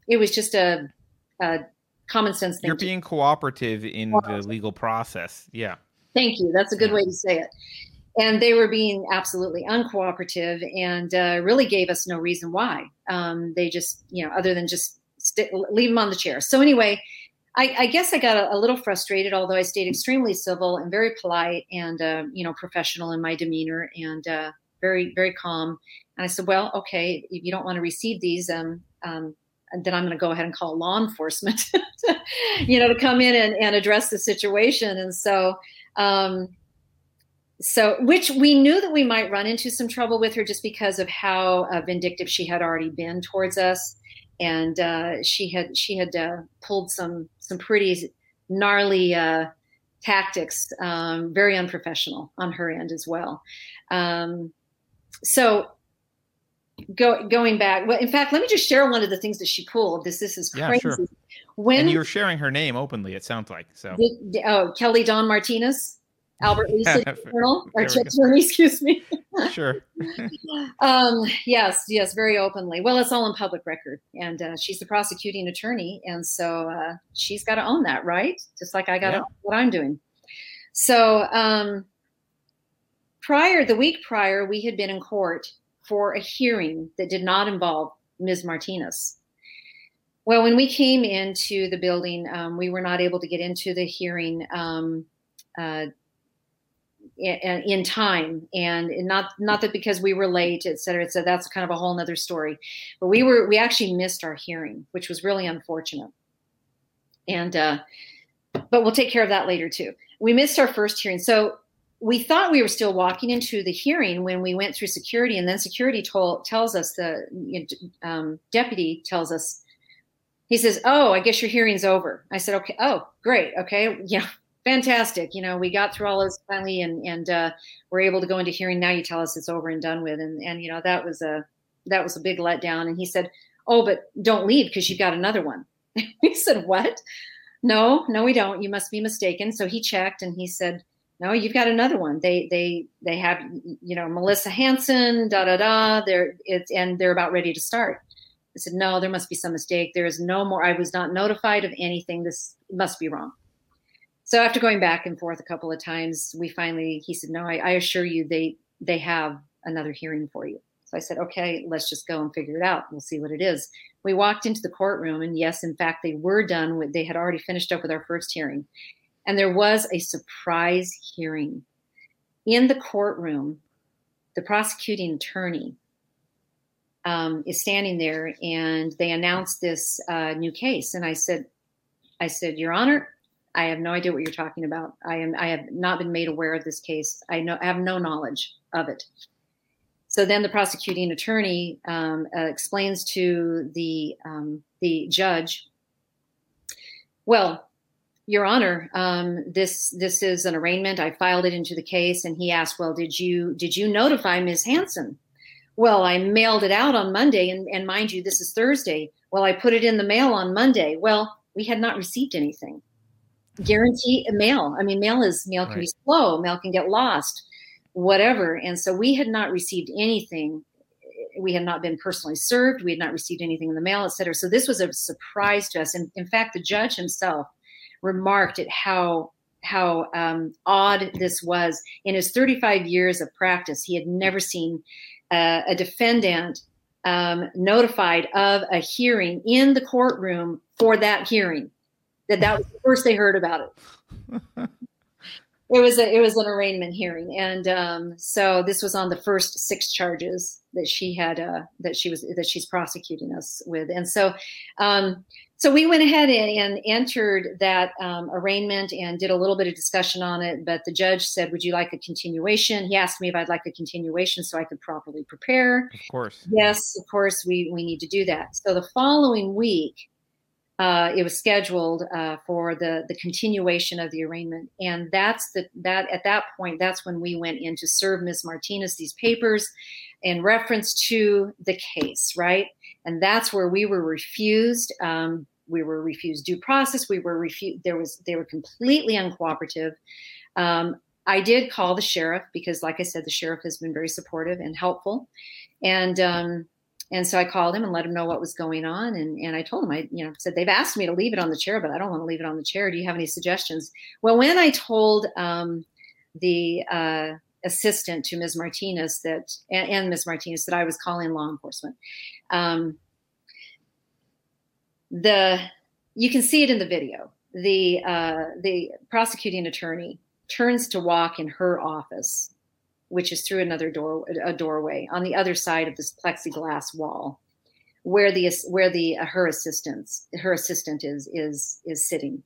it was just a, a common sense thing you're being cooperative in the legal process. Yeah thank you. That's a good way to say it. And they were being absolutely uncooperative and uh, really gave us no reason why. Um, they just you know other than just st- leave them on the chair. So anyway I, I guess I got a, a, little frustrated, although I stayed extremely civil and very polite and uh, you know professional in my demeanor and uh, very very calm. And I said, well, okay, if you don't want to receive these, um, um, then I'm going to go ahead and call law enforcement, you know, to come in and, and address the situation. And so, um, so which we knew that we might run into some trouble with her just because of how uh, vindictive she had already been towards us and uh, she had she had uh, pulled some some pretty gnarly uh, tactics, um, very unprofessional on her end as well. Um, so go, going back, well, in fact, let me just share one of the things that she pulled. This this is crazy. Yeah, sure. When and you're sharing her name openly, it sounds like so. Did, oh, Kelly Dawn Martinez. Albert Lea City Journal, or attorney, excuse me. sure. um, yes, yes, very openly. Well, it's all in public record, and uh, she's the prosecuting attorney, and so uh, she's got to own that, right? Just like I got to yeah. own what I'm doing. So, um, prior, the week prior, we had been in court for a hearing that did not involve Ms. Martinez. Well, when we came into the building, um, we were not able to get into the hearing. Um, uh, in, in time and not not that because we were late et cetera et cetera that's kind of a whole nother story but we were we actually missed our hearing which was really unfortunate and uh, but we'll take care of that later too we missed our first hearing so we thought we were still walking into the hearing when we went through security and then security told tells us the um, deputy tells us he says oh i guess your hearing's over i said okay oh great okay yeah fantastic. You know, we got through all this finally, and and uh, we're able to go into hearing. Now you tell us it's over and done with, and and you know that was a that was a big letdown. And he said, Oh, but don't leave because you've got another one. we said, What? No, no, we don't. You must be mistaken. So he checked and he said, No, you've got another one. They they they have you know Melissa Hanson, da da da. They're it's and they're about ready to start. I said, No, there must be some mistake. There is no more. I was not notified of anything. This must be wrong. So after going back and forth a couple of times, we finally he said, No, I, I assure you they they have another hearing for you. So I said, okay, let's just go and figure it out. We'll see what it is. We walked into the courtroom, and yes, in fact, they were done with, they had already finished up with our first hearing. And there was a surprise hearing. In the courtroom, the prosecuting attorney um, is standing there and they announced this uh, new case. And I said, I said, Your Honor, I have no idea what you're talking about. I am I have not been made aware of this case. I know I have no knowledge of it. So then the prosecuting attorney um, uh, explains to the um, the judge, "Well, Your Honor, um, this this is an arraignment. I filed it into the case." And he asked, "Well, did you did you notify Ms. Hanson?" Well, I mailed it out on Monday, and, and mind you, this is Thursday. Well, I put it in the mail on Monday. Well, we had not received anything. Guarantee mail. I mean, mail is mail can right. be slow. Mail can get lost whatever. And so we had not received anything. We had not been personally served. We had not received anything in the mail, et cetera. So this was a surprise to us. And in fact, the judge himself remarked at how how um, odd this was. In his 35 years of practice, he had never seen uh, a defendant um, notified of a hearing in the courtroom for that hearing. That that was the first they heard about it. it was a, it was an arraignment hearing, and um, so this was on the first six charges that she had uh, that she was that she's prosecuting us with, and so um, so we went ahead and, and entered that um, arraignment and did a little bit of discussion on it. But the judge said, "Would you like a continuation?" He asked me if I'd like a continuation so I could properly prepare. Of course. Yes, of course. We we need to do that. So the following week uh, it was scheduled uh, for the the continuation of the arraignment, and that's the that at that point that's when we went in to serve Ms. Martinez these papers in reference to the case, right? And that's where we were refused. Um, we were refused due process. We were refused. There was they were completely uncooperative. Um, I did call the sheriff because, like I said, the sheriff has been very supportive and helpful, and um, and so I called him and let him know what was going on. And, and I told him, I, you know, said, they've asked me to leave it on the chair, but I don't want to leave it on the chair. Do you have any suggestions? Well, when I told um, the uh, assistant to Ms. Martinez that, and, and Ms. Martinez that I was calling law enforcement, um, the, you can see it in the video. The, uh, the prosecuting attorney turns to walk in her office which is through another door, a doorway on the other side of this plexiglass wall, where the where the uh, her assistant her assistant is is is sitting,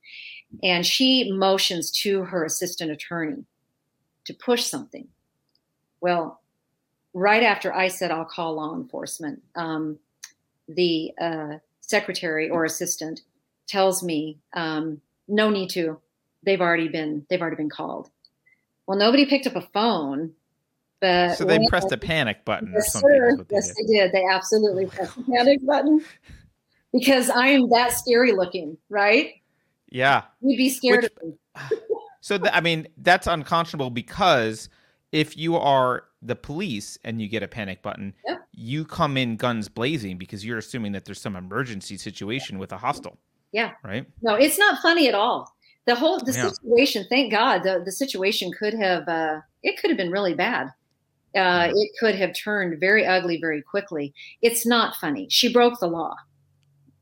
and she motions to her assistant attorney to push something. Well, right after I said I'll call law enforcement, um, the uh, secretary or assistant tells me um, no need to. They've already been they've already been called. Well, nobody picked up a phone but so they pressed a panic button. Yes, sir. They yes, did. they did. They absolutely pressed the panic button because I am that scary looking, right? Yeah, you'd be scared Which, of me. so th- I mean, that's unconscionable because if you are the police and you get a panic button, yep. you come in guns blazing because you're assuming that there's some emergency situation with a hostel. Yeah. Right. No, it's not funny at all. The whole the yeah. situation. Thank God, the the situation could have uh, it could have been really bad uh, it could have turned very ugly very quickly. It's not funny. She broke the law.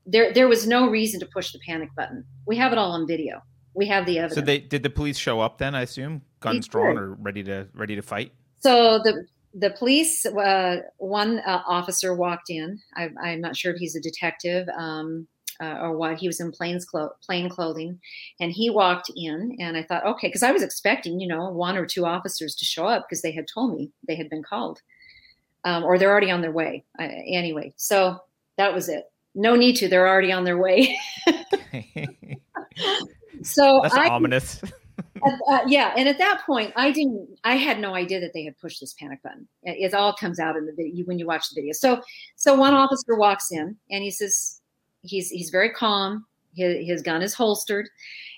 There, there was no reason to push the panic button. We have it all on video. We have the evidence. So they did the police show up then? I assume guns drawn or ready to ready to fight. So the the police, uh, one uh, officer walked in. I, am not sure if he's a detective. Um, uh, or what he was in plain, clo- plain clothing and he walked in and i thought okay because i was expecting you know one or two officers to show up because they had told me they had been called um, or they're already on their way uh, anyway so that was it no need to they're already on their way so that's I, ominous uh, yeah, and at that point, I didn't. I had no idea that they had pushed this panic button. It, it all comes out in the video when you watch the video. So, so one officer walks in and he says, he's he's very calm. His, his gun is holstered,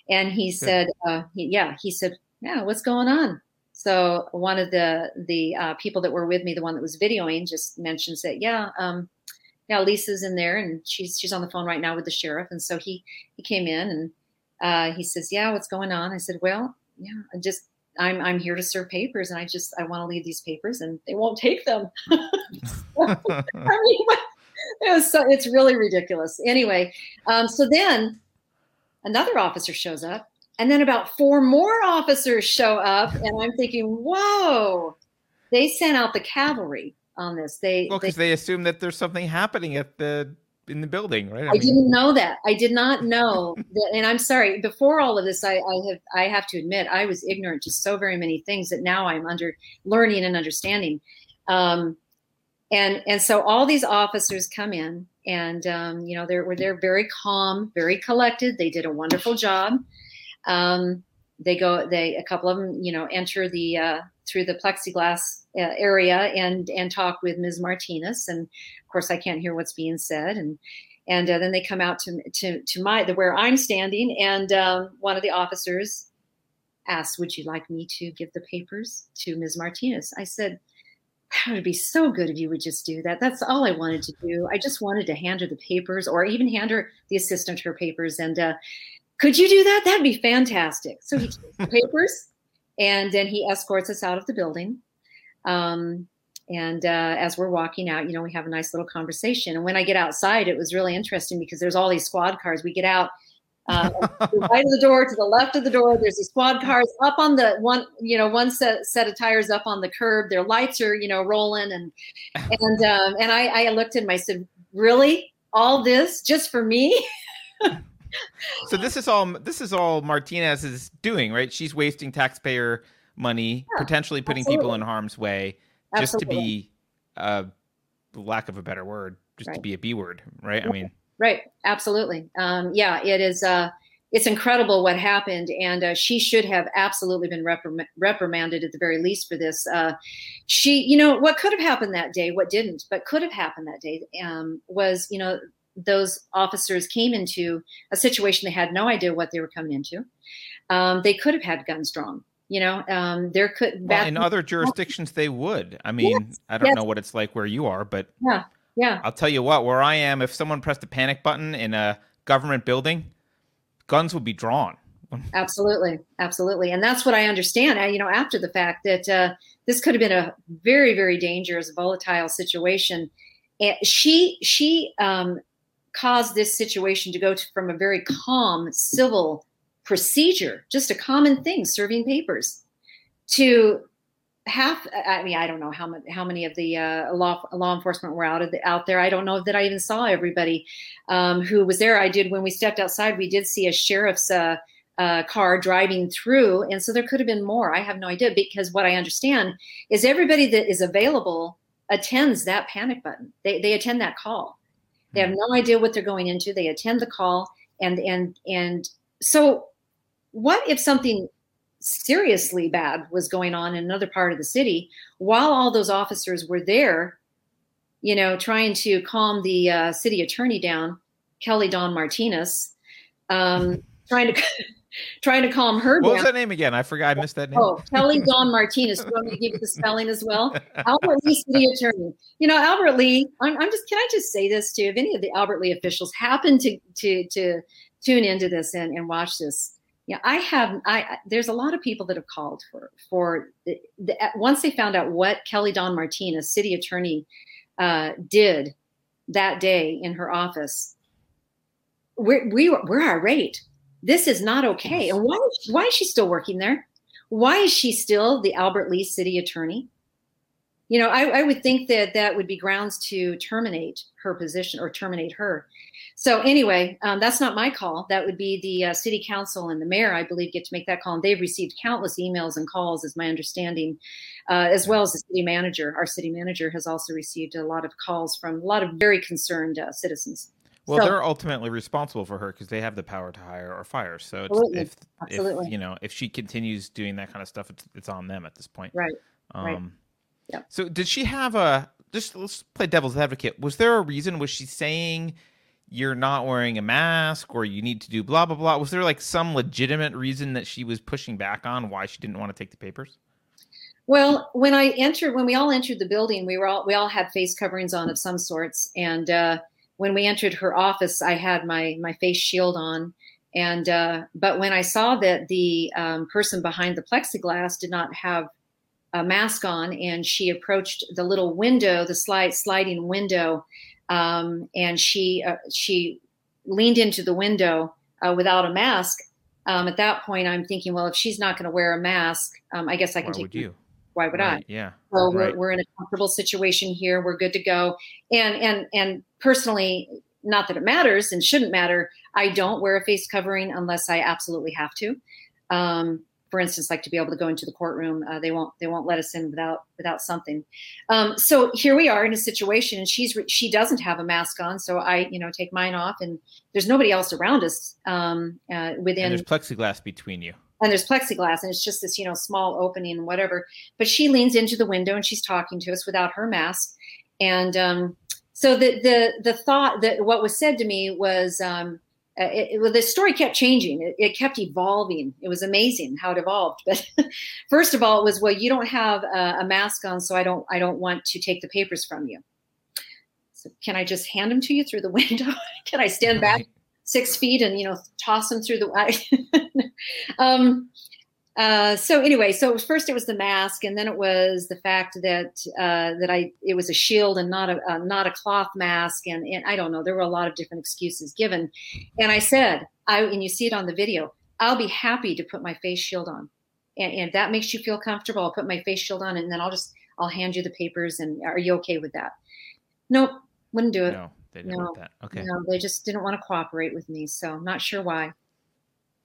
and he said, uh, he, "Yeah," he said, "Yeah, what's going on?" So one of the the uh, people that were with me, the one that was videoing, just mentions that, "Yeah, um, yeah, Lisa's in there, and she's she's on the phone right now with the sheriff." And so he he came in and uh, he says, "Yeah, what's going on?" I said, "Well, yeah, I just I'm I'm here to serve papers, and I just I want to leave these papers, and they won't take them." I mean, it was so it's really ridiculous. Anyway, um, so then another officer shows up, and then about four more officers show up, and I'm thinking, "Whoa!" They sent out the cavalry on this. They well because they, they assume that there's something happening at the in the building, right? I, I mean, didn't know that. I did not know that, and I'm sorry. Before all of this, I, I, have I have to admit I was ignorant to so very many things that now I'm under learning and understanding. Um, and and so all these officers come in, and um, you know they're they're very calm, very collected. They did a wonderful job. Um, they go they a couple of them you know enter the uh, through the plexiglass uh, area and and talk with Ms. Martinez and course, I can't hear what's being said, and and uh, then they come out to to to my the where I'm standing, and um, one of the officers asked, "Would you like me to give the papers to Ms. Martinez?" I said. That would be so good if you would just do that. That's all I wanted to do. I just wanted to hand her the papers, or even hand her the assistant her papers. And uh, could you do that? That'd be fantastic. So he takes the papers, and then he escorts us out of the building. Um, and uh, as we're walking out, you know, we have a nice little conversation. And when I get outside, it was really interesting because there's all these squad cars. We get out uh, right of the door to the left of the door. There's these squad cars up on the one, you know, one set set of tires up on the curb. Their lights are, you know, rolling. And and um, and I, I looked at him. I said, "Really, all this just for me?" so this is all this is all Martinez is doing, right? She's wasting taxpayer money, yeah, potentially putting absolutely. people in harm's way just to be uh lack of a better word just right. to be a b word right? I mean right. Absolutely. Um yeah it is uh it's incredible what happened and uh, she should have absolutely been reprim- reprimanded at the very least for this. Uh, she you know what could have happened that day what didn't but could have happened that day um, was you know those officers came into a situation they had no idea what they were coming into. Um, they could have had guns drawn you know um, there could well, in other jurisdictions they would. I mean yes, i don't yes. know what it's like where you are but yeah yeah. I'll tell you what where i am if someone pressed a panic button in a government building guns would be drawn. Absolutely absolutely. And that's what i understand you know after the fact that uh, this could have been a very very dangerous volatile situation. And she she um, caused this situation to go to, from a very calm civil procedure, just a common thing, serving papers, to half. I mean, I don't know how many how many of the uh, law law enforcement were out of the, out there. I don't know that I even saw everybody um, who was there. I did when we stepped outside. We did see a sheriff's. Uh, uh, car driving through, and so there could have been more. I have no idea because what I understand is everybody that is available attends that panic button. They they attend that call. They have hmm. no idea what they're going into. They attend the call, and and and so what if something seriously bad was going on in another part of the city while all those officers were there, you know, trying to calm the uh, city attorney down, Kelly Dawn Martinez, um, trying to. trying to calm her what down. was that name again? I forgot. I missed that name. Oh, Kelly Dawn Martinez. Do you want me to give you the spelling as well? Albert Lea City Attorney. You know, Albert Lea I'm, I'm, just. Can I just say this too? If any of the Albert Lea officials happen to to to tune into this and, and watch this, yeah, I have. I there's a lot of people that have called for for the, the, once they found out what Kelly Dawn Martinez, city attorney, uh, did that day in her office. We're, we were, we're irate. This is not okay. And why why is she still working there? Why is she still the Albert Lea city attorney? You know, I, I would think that that would be grounds to terminate her position or terminate her. So anyway, um, that's not my call. That would be the uh, city council and the mayor, I believe, get to make that call. And they've received countless emails and calls, is my understanding, uh, as well as the city manager. Our city manager has also received a lot of calls from a lot of very concerned uh, citizens. Well, So- they're ultimately responsible for her because they have the power to hire or fire. So it's, Absolutely. if, Absolutely. if you know if she continues doing that kind of stuff, it's, it's on them at this point. Right. Um, right. Yep. So did she have a just let's play devil's advocate? Was there a reason? Was she saying you're not wearing a mask or you need to do blah blah blah? Was there like some legitimate reason that she was pushing back on why she didn't want to take the papers? Well, when I entered, when we all entered the building, we were all we all had face coverings on of some sorts, and uh, when we entered her office, I had my my face shield on, and uh, but when I saw that the um, person behind the plexiglass did not have a mask on, and she approached the little window, the slide sliding window, um, and she uh, she leaned into the window uh, without a mask. Um, at that point, I'm thinking, well, if she's not going to wear a mask, um, I guess I can Why take. would you? Why would I? Yeah. So Right. we're, we're in a comfortable situation here. We're good to go. And and and personally, not that it matters and shouldn't matter. I don't wear a face covering unless I absolutely have to. Um, for instance, like to be able to go into the courtroom, uh, they won't they won't let us in without without something. Um, so here we are in a situation, and she's re- she doesn't have a mask on, so I you know take mine off, and there's nobody else around us um, uh, within And there's plexiglass between you. and there's plexiglass and it's just this you know small opening and whatever but she leans into the window and she's talking to us without her mask and um, so the the the thought that what was said to me was um, uh, it, it- well, the story kept changing. It, it kept evolving. It was amazing how it evolved. But first of all it was well you don't have a, a mask on so i don't i don't want to take the papers from you. So can i just hand them to you through the window? Can i stand back six feet and you know toss them through the um uh so anyway so first it was the mask and then it was the fact that uh that i it was a shield and not a uh, not a cloth mask and, and i don't know there were a lot of different excuses given and i said i and you see it on the video i'll be happy to put my face shield on and, and if that makes you feel comfortable i'll put my face shield on and then i'll just i'll hand you the papers and are you okay with that nope wouldn't do it No, they didn't No. want that. Okay. no, they just didn't want to cooperate with me. So I'm not sure why.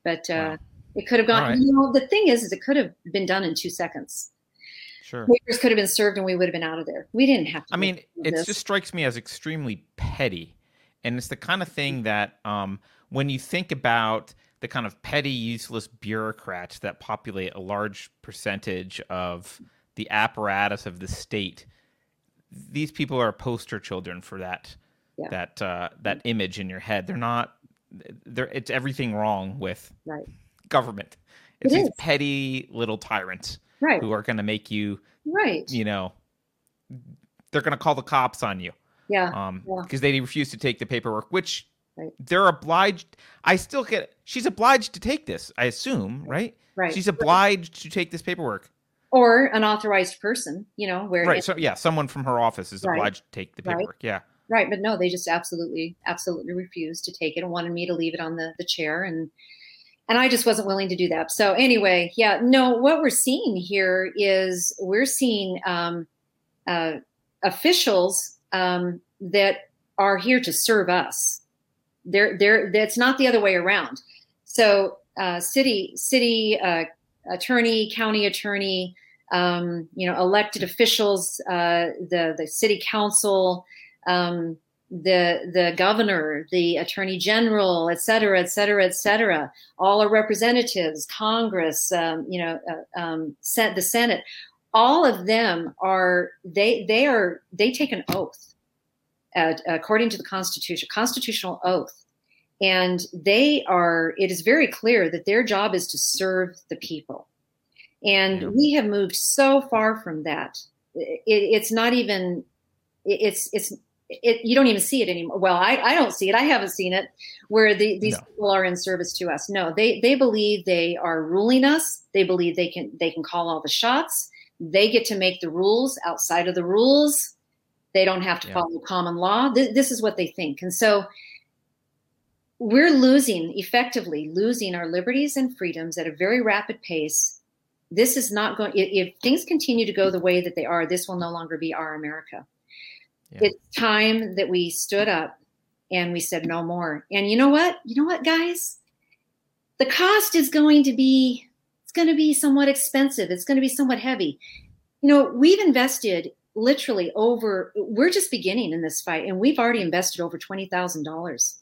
But uh, Wow. It could have gone. Right. You know, the thing is, is it could have been done in two seconds. Sure. Papers could have been served, and we would have been out of there. We didn't have to. I mean, it this. just strikes me as extremely petty. And it's the kind of thing that um, when you think about the kind of petty, useless bureaucrats that populate a large percentage of the apparatus of the state, these people are poster children for that Yeah. that uh, that image in your head. They're not. They're it's everything wrong with right, government. It It's these is. petty little tyrants right, who are going to make you, right. you know, they're going to call the cops on you Yeah, um Yeah. because they refuse to take the paperwork which Right. they're obliged i still get she's obliged to take this i assume right, right. she's obliged to take this paperwork or an authorized person. You know, where right so yeah someone from her office is Right. obliged to take the Right. paperwork yeah Right, but no, they just absolutely, absolutely refused to take it and wanted me to leave it on the, the chair and and I just wasn't willing to do that. So anyway, yeah, no, what we're seeing here is we're seeing um, uh, officials um, that are here to serve us. They're they're that's not the other way around. So uh, city city uh, attorney, county attorney, um, you know, elected officials, uh, the the city council, um, the the governor, the attorney general, et cetera, et cetera, et cetera, all our representatives, Congress, um, you know, uh, um, the Senate, all of them are they they are they take an oath uh, according to the Constitution, constitutional oath. And they are, it is very clear that their job is to serve the people. And Yeah. we have moved so far from that. It, it's not even, it's, it's, it, you don't even see it anymore. Well, I, I don't see it. I haven't seen it where the, these No. people are in service to us. No, they, they believe they are ruling us. They believe they can, they can call all the shots. They get to make the rules outside of the rules. They don't have to Yeah. follow common law. Th- this is what they think. And so we're losing, effectively losing our liberties and freedoms at a very rapid pace. This is not going, if things continue to go the way that they are, this will no longer be our America. Yeah. It's time that we stood up and we said no more. And you know what? You know what, guys? The cost is going to be, it's going to be somewhat expensive. It's going to be somewhat heavy. You know, we've invested literally over. We're just beginning in this fight, and we've already invested over twenty thousand um, dollars.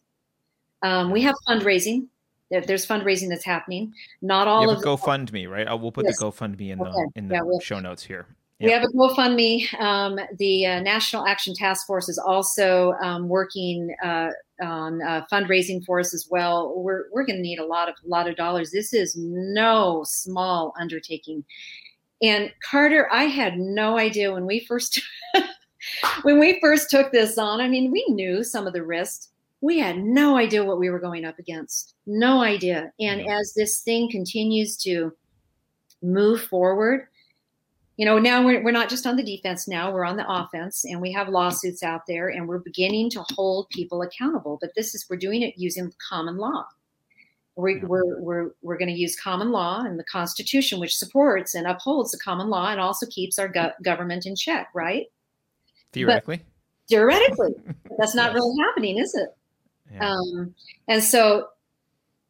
We have fundraising. There's fundraising that's happening. Not all of the GoFundMe, right? I will put yes. the GoFundMe in okay. the in the yeah, we'll, show notes here. We have a GoFundMe. Um, the uh, National Action Task Force is also um, working uh, on uh, fundraising for us as well. We're we're going to need a lot of lot of dollars. This is no small undertaking. And Carter, I had no idea when we first when we first took this on. I mean, we knew some of the risks. We had no idea what we were going up against. No idea. And as this thing continues to move forward, you know, now we're, we're not just on the defense now, we're on the offense and we have lawsuits out there and we're beginning to hold people accountable. But this is, we're doing it using common law. We're, yeah. we're, we're, we're going to use common law and the Constitution, which supports and upholds the common law and also keeps our go- government in check, right? Theoretically. But theoretically. that's not yes. really happening, is it? Yeah. Um, and so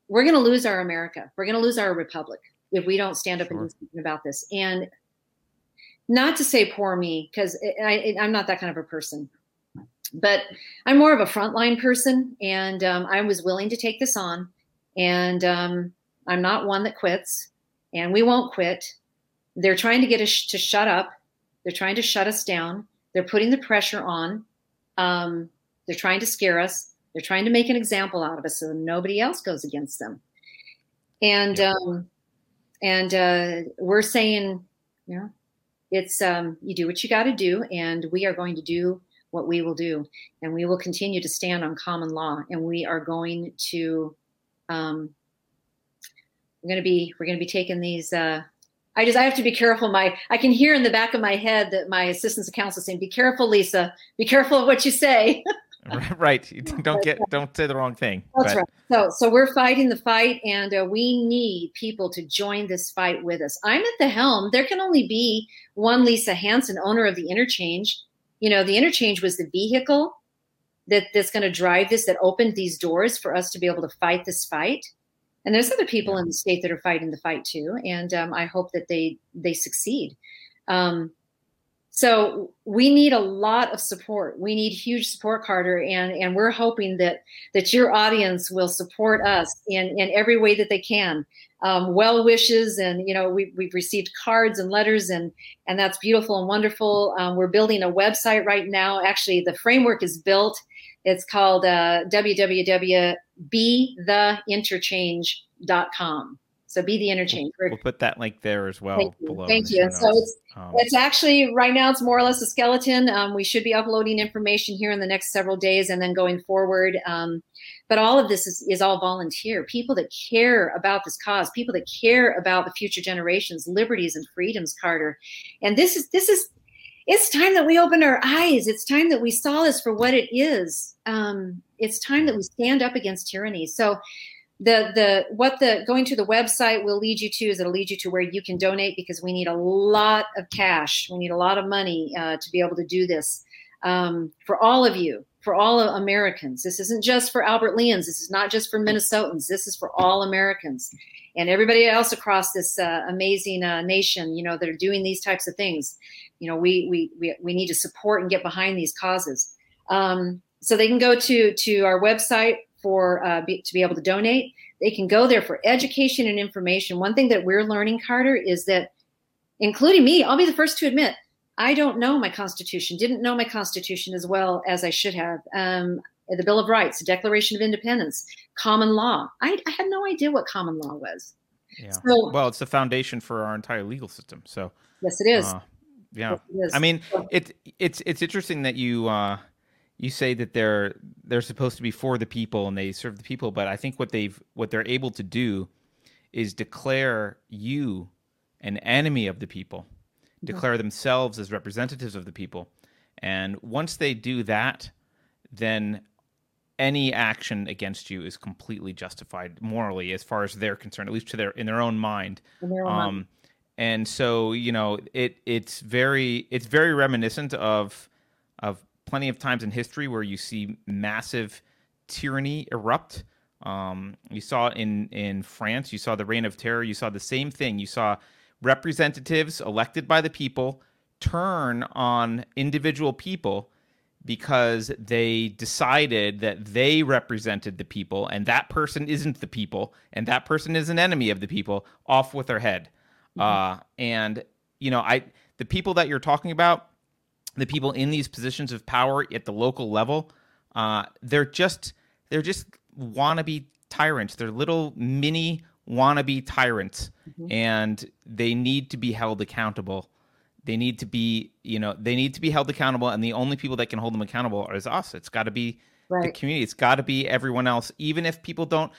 we're going to lose our America. We're going to lose our republic if we don't stand up sure. and do something about this. And not to say poor me because i'm not that kind of a person but i'm more of a frontline person and um, i was willing to take this on and um, i'm not one that quits and we won't quit. They're trying to get us to shut up. They're trying to shut us down. They're putting the pressure on um, they're trying to scare us. They're trying to make an example out of us so nobody else goes against them. And um, and uh, we're saying you know it's um, you do what you got to do, and we are going to do what we will do, and we will continue to stand on common law, and we are going to um, we're going to be we're going to be taking these. Uh, I just I have to be careful. My I can hear in the back of my head that my assistants counsel saying, "Be careful, Lisa. Be careful of what you say." right. Don't get don't say the wrong thing. That's but. right. So so we're fighting the fight, and uh, we need people to join this fight with us. I'm at the helm. There can only be one Lisa Hanson, owner of the interchange. You know, the interchange was the vehicle that that's going to drive this, that opened these doors for us to be able to fight this fight. And there's other people in the state that are fighting the fight too, and um, I hope that they they succeed. Um, so we need a lot of support. We need huge support, Carter, and and we're hoping that that your audience will support us in in every way that they can. Um, well wishes, and you know we we've received cards and letters, and and that's beautiful and wonderful. Um, we're building a website right now. Actually, the framework is built. It's called uh, www.betheinterchange.com. So be the interchange. We'll put that link there as well. Thank you. Thank you. So it's um, it's actually right now it's more or less a skeleton. Um, we should be uploading information here in the next several days and then going forward. Um, but all of this is, is all volunteer. People that care about this cause, people that care about the future generations, liberties and freedoms, Carter. And this is this is it's time that we open our eyes. It's time that we saw this for what it is. Um, it's time that we stand up against tyranny. So the the what the going to the website will lead you to is it'll lead you to where you can donate because we need a lot of cash. We need a lot of money uh, to be able to do this um, for all of you for all americans. This isn't just for albert leans this is not just for minnesotans. This is for all americans. And everybody else across this uh, amazing uh, nation you know that are doing these types of things you know we we we, we need to support and get behind these causes. Um, so they can go to to our website for uh, be, to be able to donate. They can go there for education and information. One thing that we're learning, Carter, is that, including me, I'll be the first to admit, I don't know my Constitution. Didn't know my Constitution as well as I should have. Um, the Bill of Rights, the Declaration of Independence, common law. I, I had no idea what common law was. Yeah. So, well, it's the foundation for our entire legal system. So yes, it is. Uh, yeah. Yes, I mean, it it's it's interesting that you uh, you say that they're they're supposed to be for the people and they serve the people, but I think what they've what they're able to do is declare you an enemy of the people, mm-hmm. declare themselves as representatives of the people. And once they do that, then any action against you is completely justified morally as far as they're concerned, at least to their in their own mind. Their own um, mind. and so, you know, it it's very it's very reminiscent of of plenty of times in history where you see massive tyranny erupt. Um, you saw it in in France. You saw the Reign of Terror. You saw the same thing. You saw representatives elected by the people turn on individual people because they decided that they represented the people and that person isn't the people and that person is an enemy of the people off with their head mm-hmm. uh, and you know i the people that you're talking about the people in these positions of power at the local level uh, they're just they're just wannabe tyrants they're little mini wannabe tyrants mm-hmm. and they need to be held accountable they need to be, you know, they need to be held accountable, and the only people that can hold them accountable is us. It's got to be right. the community. It's got to be everyone else, even if people don't.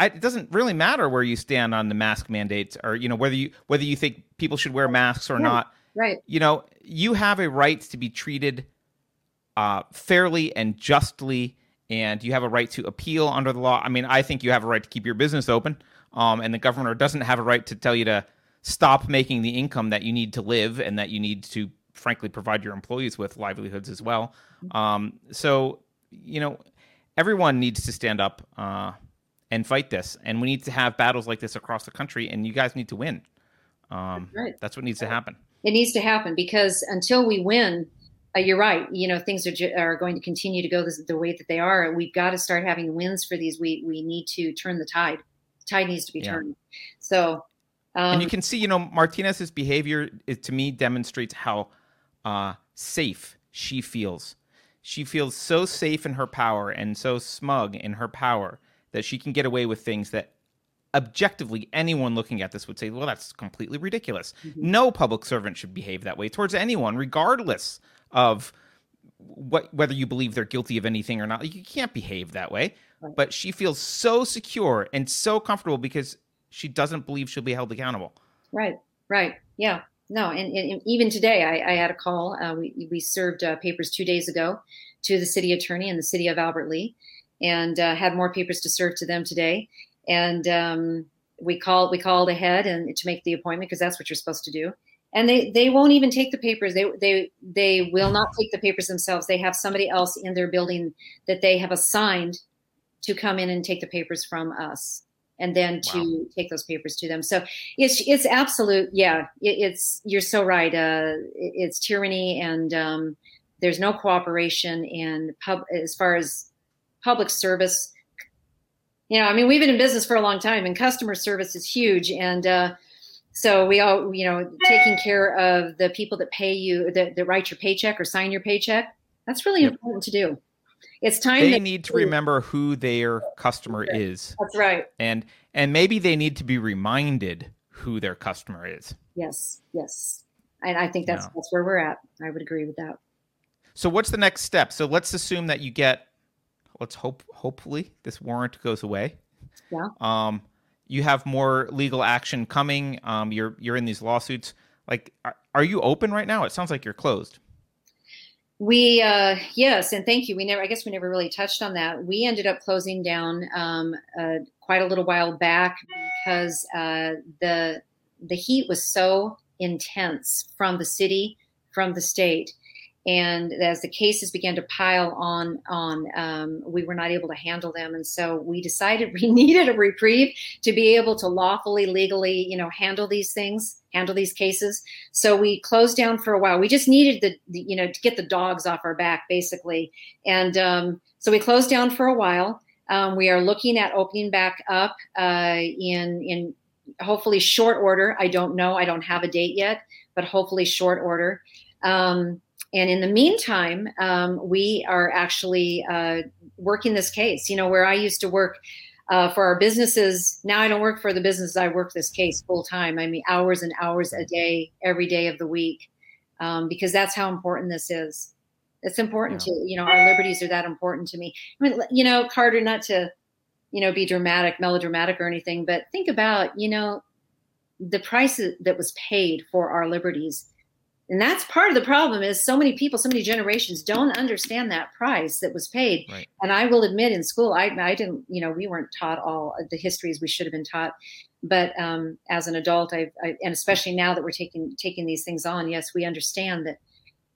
I, it doesn't really matter where you stand on the mask mandates, or you know whether you whether you think people should wear masks or right. not. Right. You know, you have a right to be treated uh, fairly and justly, and you have a right to appeal under the law. I mean, I think you have a right to keep your business open, um, and the governor doesn't have a right to tell you to stop making the income that you need to live and that you need to frankly provide your employees with livelihoods as well um, so you know everyone needs to stand up uh, and fight this and we need to have battles like this across the country and you guys need to win um, that's, right. that's what needs to happen it needs to happen because until we win uh, you're right. You know, things are ju- are going to continue to go this, the way that they are. We've got to start having wins for these. We we need to turn the tide. The tide needs to be yeah. turned. So um, and you can see, you know, Martinez's behavior is, to me demonstrates how uh, safe she feels. She feels so safe in her power and so smug in her power that she can get away with things that objectively anyone looking at this would say, well, that's completely ridiculous. Mm-hmm. No public servant should behave that way towards anyone, regardless of what whether you believe they're guilty of anything or not. You can't behave that way. Right. But she feels so secure and so comfortable because she doesn't believe she'll be held accountable. Right, right. Yeah. No, and, and even today, I, I, had a call. Uh, we, we served uh, papers two days ago to the city attorney in the city of Albert Lea, and uh, had more papers to serve to them today. And um, we called we called ahead and to make the appointment because that's what you're supposed to do. And they, they won't even take the papers. They they they will not take the papers themselves. They have somebody else in their building that they have assigned to come in and take the papers from us and then to wow. take those papers to them. So it's it's absolute, yeah. It, it's you're so right. Uh, it, it's tyranny, and um, there's no cooperation. And pub as far as public service, you know, I mean, we've been in business for a long time, and customer service is huge. And uh, so we all, you know, taking care of the people that pay you, that, that write your paycheck or sign your paycheck. That's really yep. important to do. It's time they need to remember who their customer is. That's right. And and maybe they need to be reminded who their customer is. Yes yes. And i think that's that's where we're at. I would agree with that. So what's the next step? So let's assume that you get let's hope hopefully this warrant goes away. Yeah. Um you have more legal action coming. Um you're you're in these lawsuits. Like are, are you open right now? It sounds like you're closed. We uh, yes, and thank you. We never, I guess, we never really touched on that. We ended up closing down um, uh, quite a little while back because uh, the the heat was so intense from the city, from the state, and as the cases began to pile on on um, we were not able to handle them. And so we decided we needed a reprieve to be able to lawfully legally you know handle these things handle these cases. So we closed down for a while. We just needed the, the you know to get the dogs off our back basically. And um, so we closed down for a while. Um, we are looking at opening back up uh, in in hopefully short order. I don't know. I don't have a date yet but hopefully short order. Um, and in the meantime, um, we are actually uh, working this case. You know, where I used to work uh, for our businesses, now I don't work for the business. I work this case full time. I mean, hours and hours a day, every day of the week, um, because that's how important this is. It's important yeah. to you know our liberties are that important to me. I mean, you know, Carter, not to you know be dramatic, melodramatic or anything, but think about you know the price that was paid for our liberties and that's part of the problem is so many people so many generations don't understand that price that was paid right. and i will admit in school I, I didn't you know we weren't taught all the histories we should have been taught but um, as an adult I, I, and especially now that we're taking taking these things on yes we understand that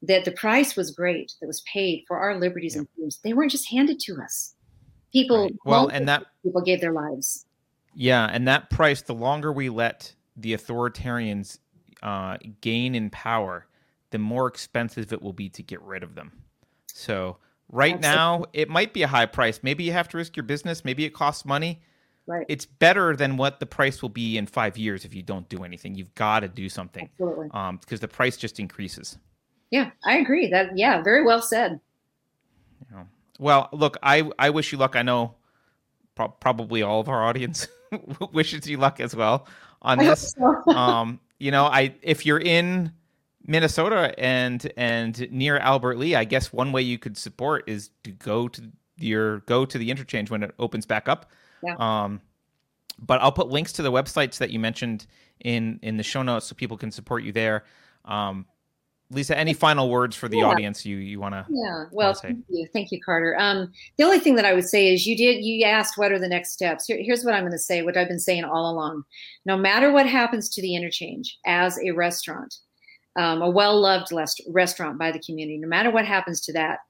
that the price was great that was paid for our liberties yeah. and freedoms they weren't just handed to us people right. well and that people gave their lives yeah and that price the longer we let the authoritarians uh, gain in power, the more expensive it will be to get rid of them. So right Absolutely. now, it might be a high price. Maybe you have to risk your business. Maybe it costs money. Right. It's better than what the price will be in five years if you don't do anything. You've got to do something. Absolutely. Um, because the price just increases. Yeah, I agree. That yeah, very well said. Yeah. Well, look, I I wish you luck. I know pro- probably all of our audience wishes you luck as well on this. So. um, you know, I if you're in Minnesota and and near Albert Lea, I guess one way you could support is to go to your go to the interchange when it opens back up. Yeah. Um, but I'll put links to the websites that you mentioned in in the show notes so people can support you there. Um, Lisa, any final words for the yeah. audience you you want to? Yeah, well, thank you, thank you, Carter. Um, the only thing that I would say is you did you asked what are the next steps. Here, here's what I'm going to say. What I've been saying all along. No matter what happens to the interchange as a restaurant, um, a well loved restaurant by the community, no matter what happens to that,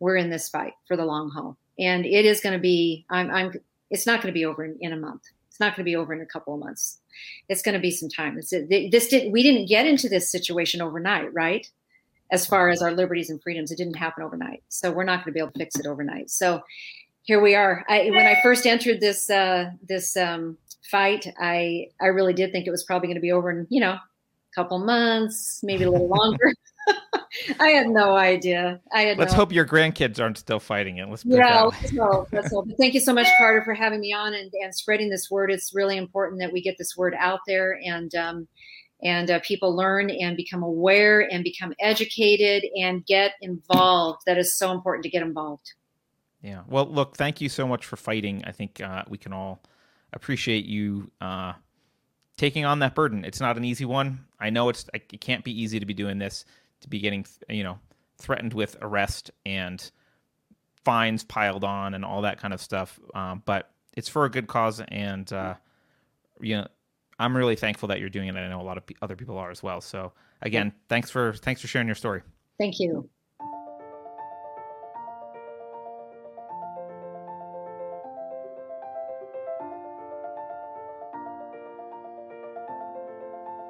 we're in this fight for the long haul, and it is going to be. I'm. I'm it's not going to be over in, in a month. It's not going to be over in a couple of months. It's going to be some time. It's, this did we didn't get into this situation overnight, right? As far as our liberties and freedoms, it didn't happen overnight. So we're not going to be able to fix it overnight. So here we are. I, when I first entered this uh, this um, fight, I I really did think it was probably going to be over in you know couple months, maybe a little longer. I had no idea. I had. Let's no hope your grandkids aren't still fighting it. Let's yeah. Let's hope. Let's hope. Thank you so much, Carter, for having me on and, and spreading this word. It's really important that we get this word out there and um, and uh, people learn and become aware and become educated and get involved. That is so important to get involved. Yeah. Well, look. Thank you so much for fighting. I think uh, we can all appreciate you. Uh, taking on that burden. It's not an easy one. I know it's it can't be easy to be doing this to be getting you know threatened with arrest and fines piled on and all that kind of stuff. Um, but it's for a good cause, and uh, you know, I'm really thankful that you're doing it. I know a lot of other people are as well. So again, thanks for thanks for sharing your story. Thank you.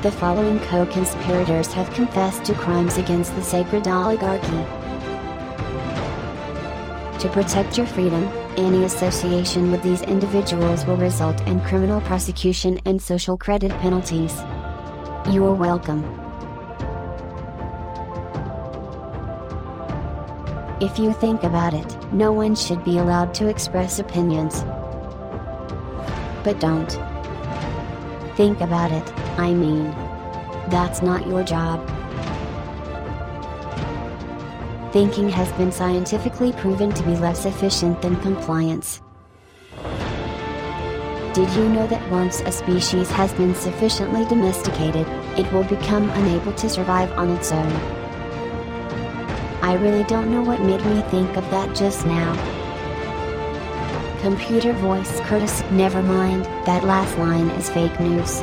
The following co-conspirators have confessed to crimes against the sacred oligarchy. To protect your freedom, any association with these individuals will result in criminal prosecution and social credit penalties. You are welcome. If you think about it, no one should be allowed to express opinions. But don't. Think about it, I mean. That's not your job. Thinking has been scientifically proven to be less efficient than compliance. Did you know that once a species has been sufficiently domesticated, it will become unable to survive on its own? I really don't know what made me think of that just now. Computer voice Curtis, never mind, that last line is fake news.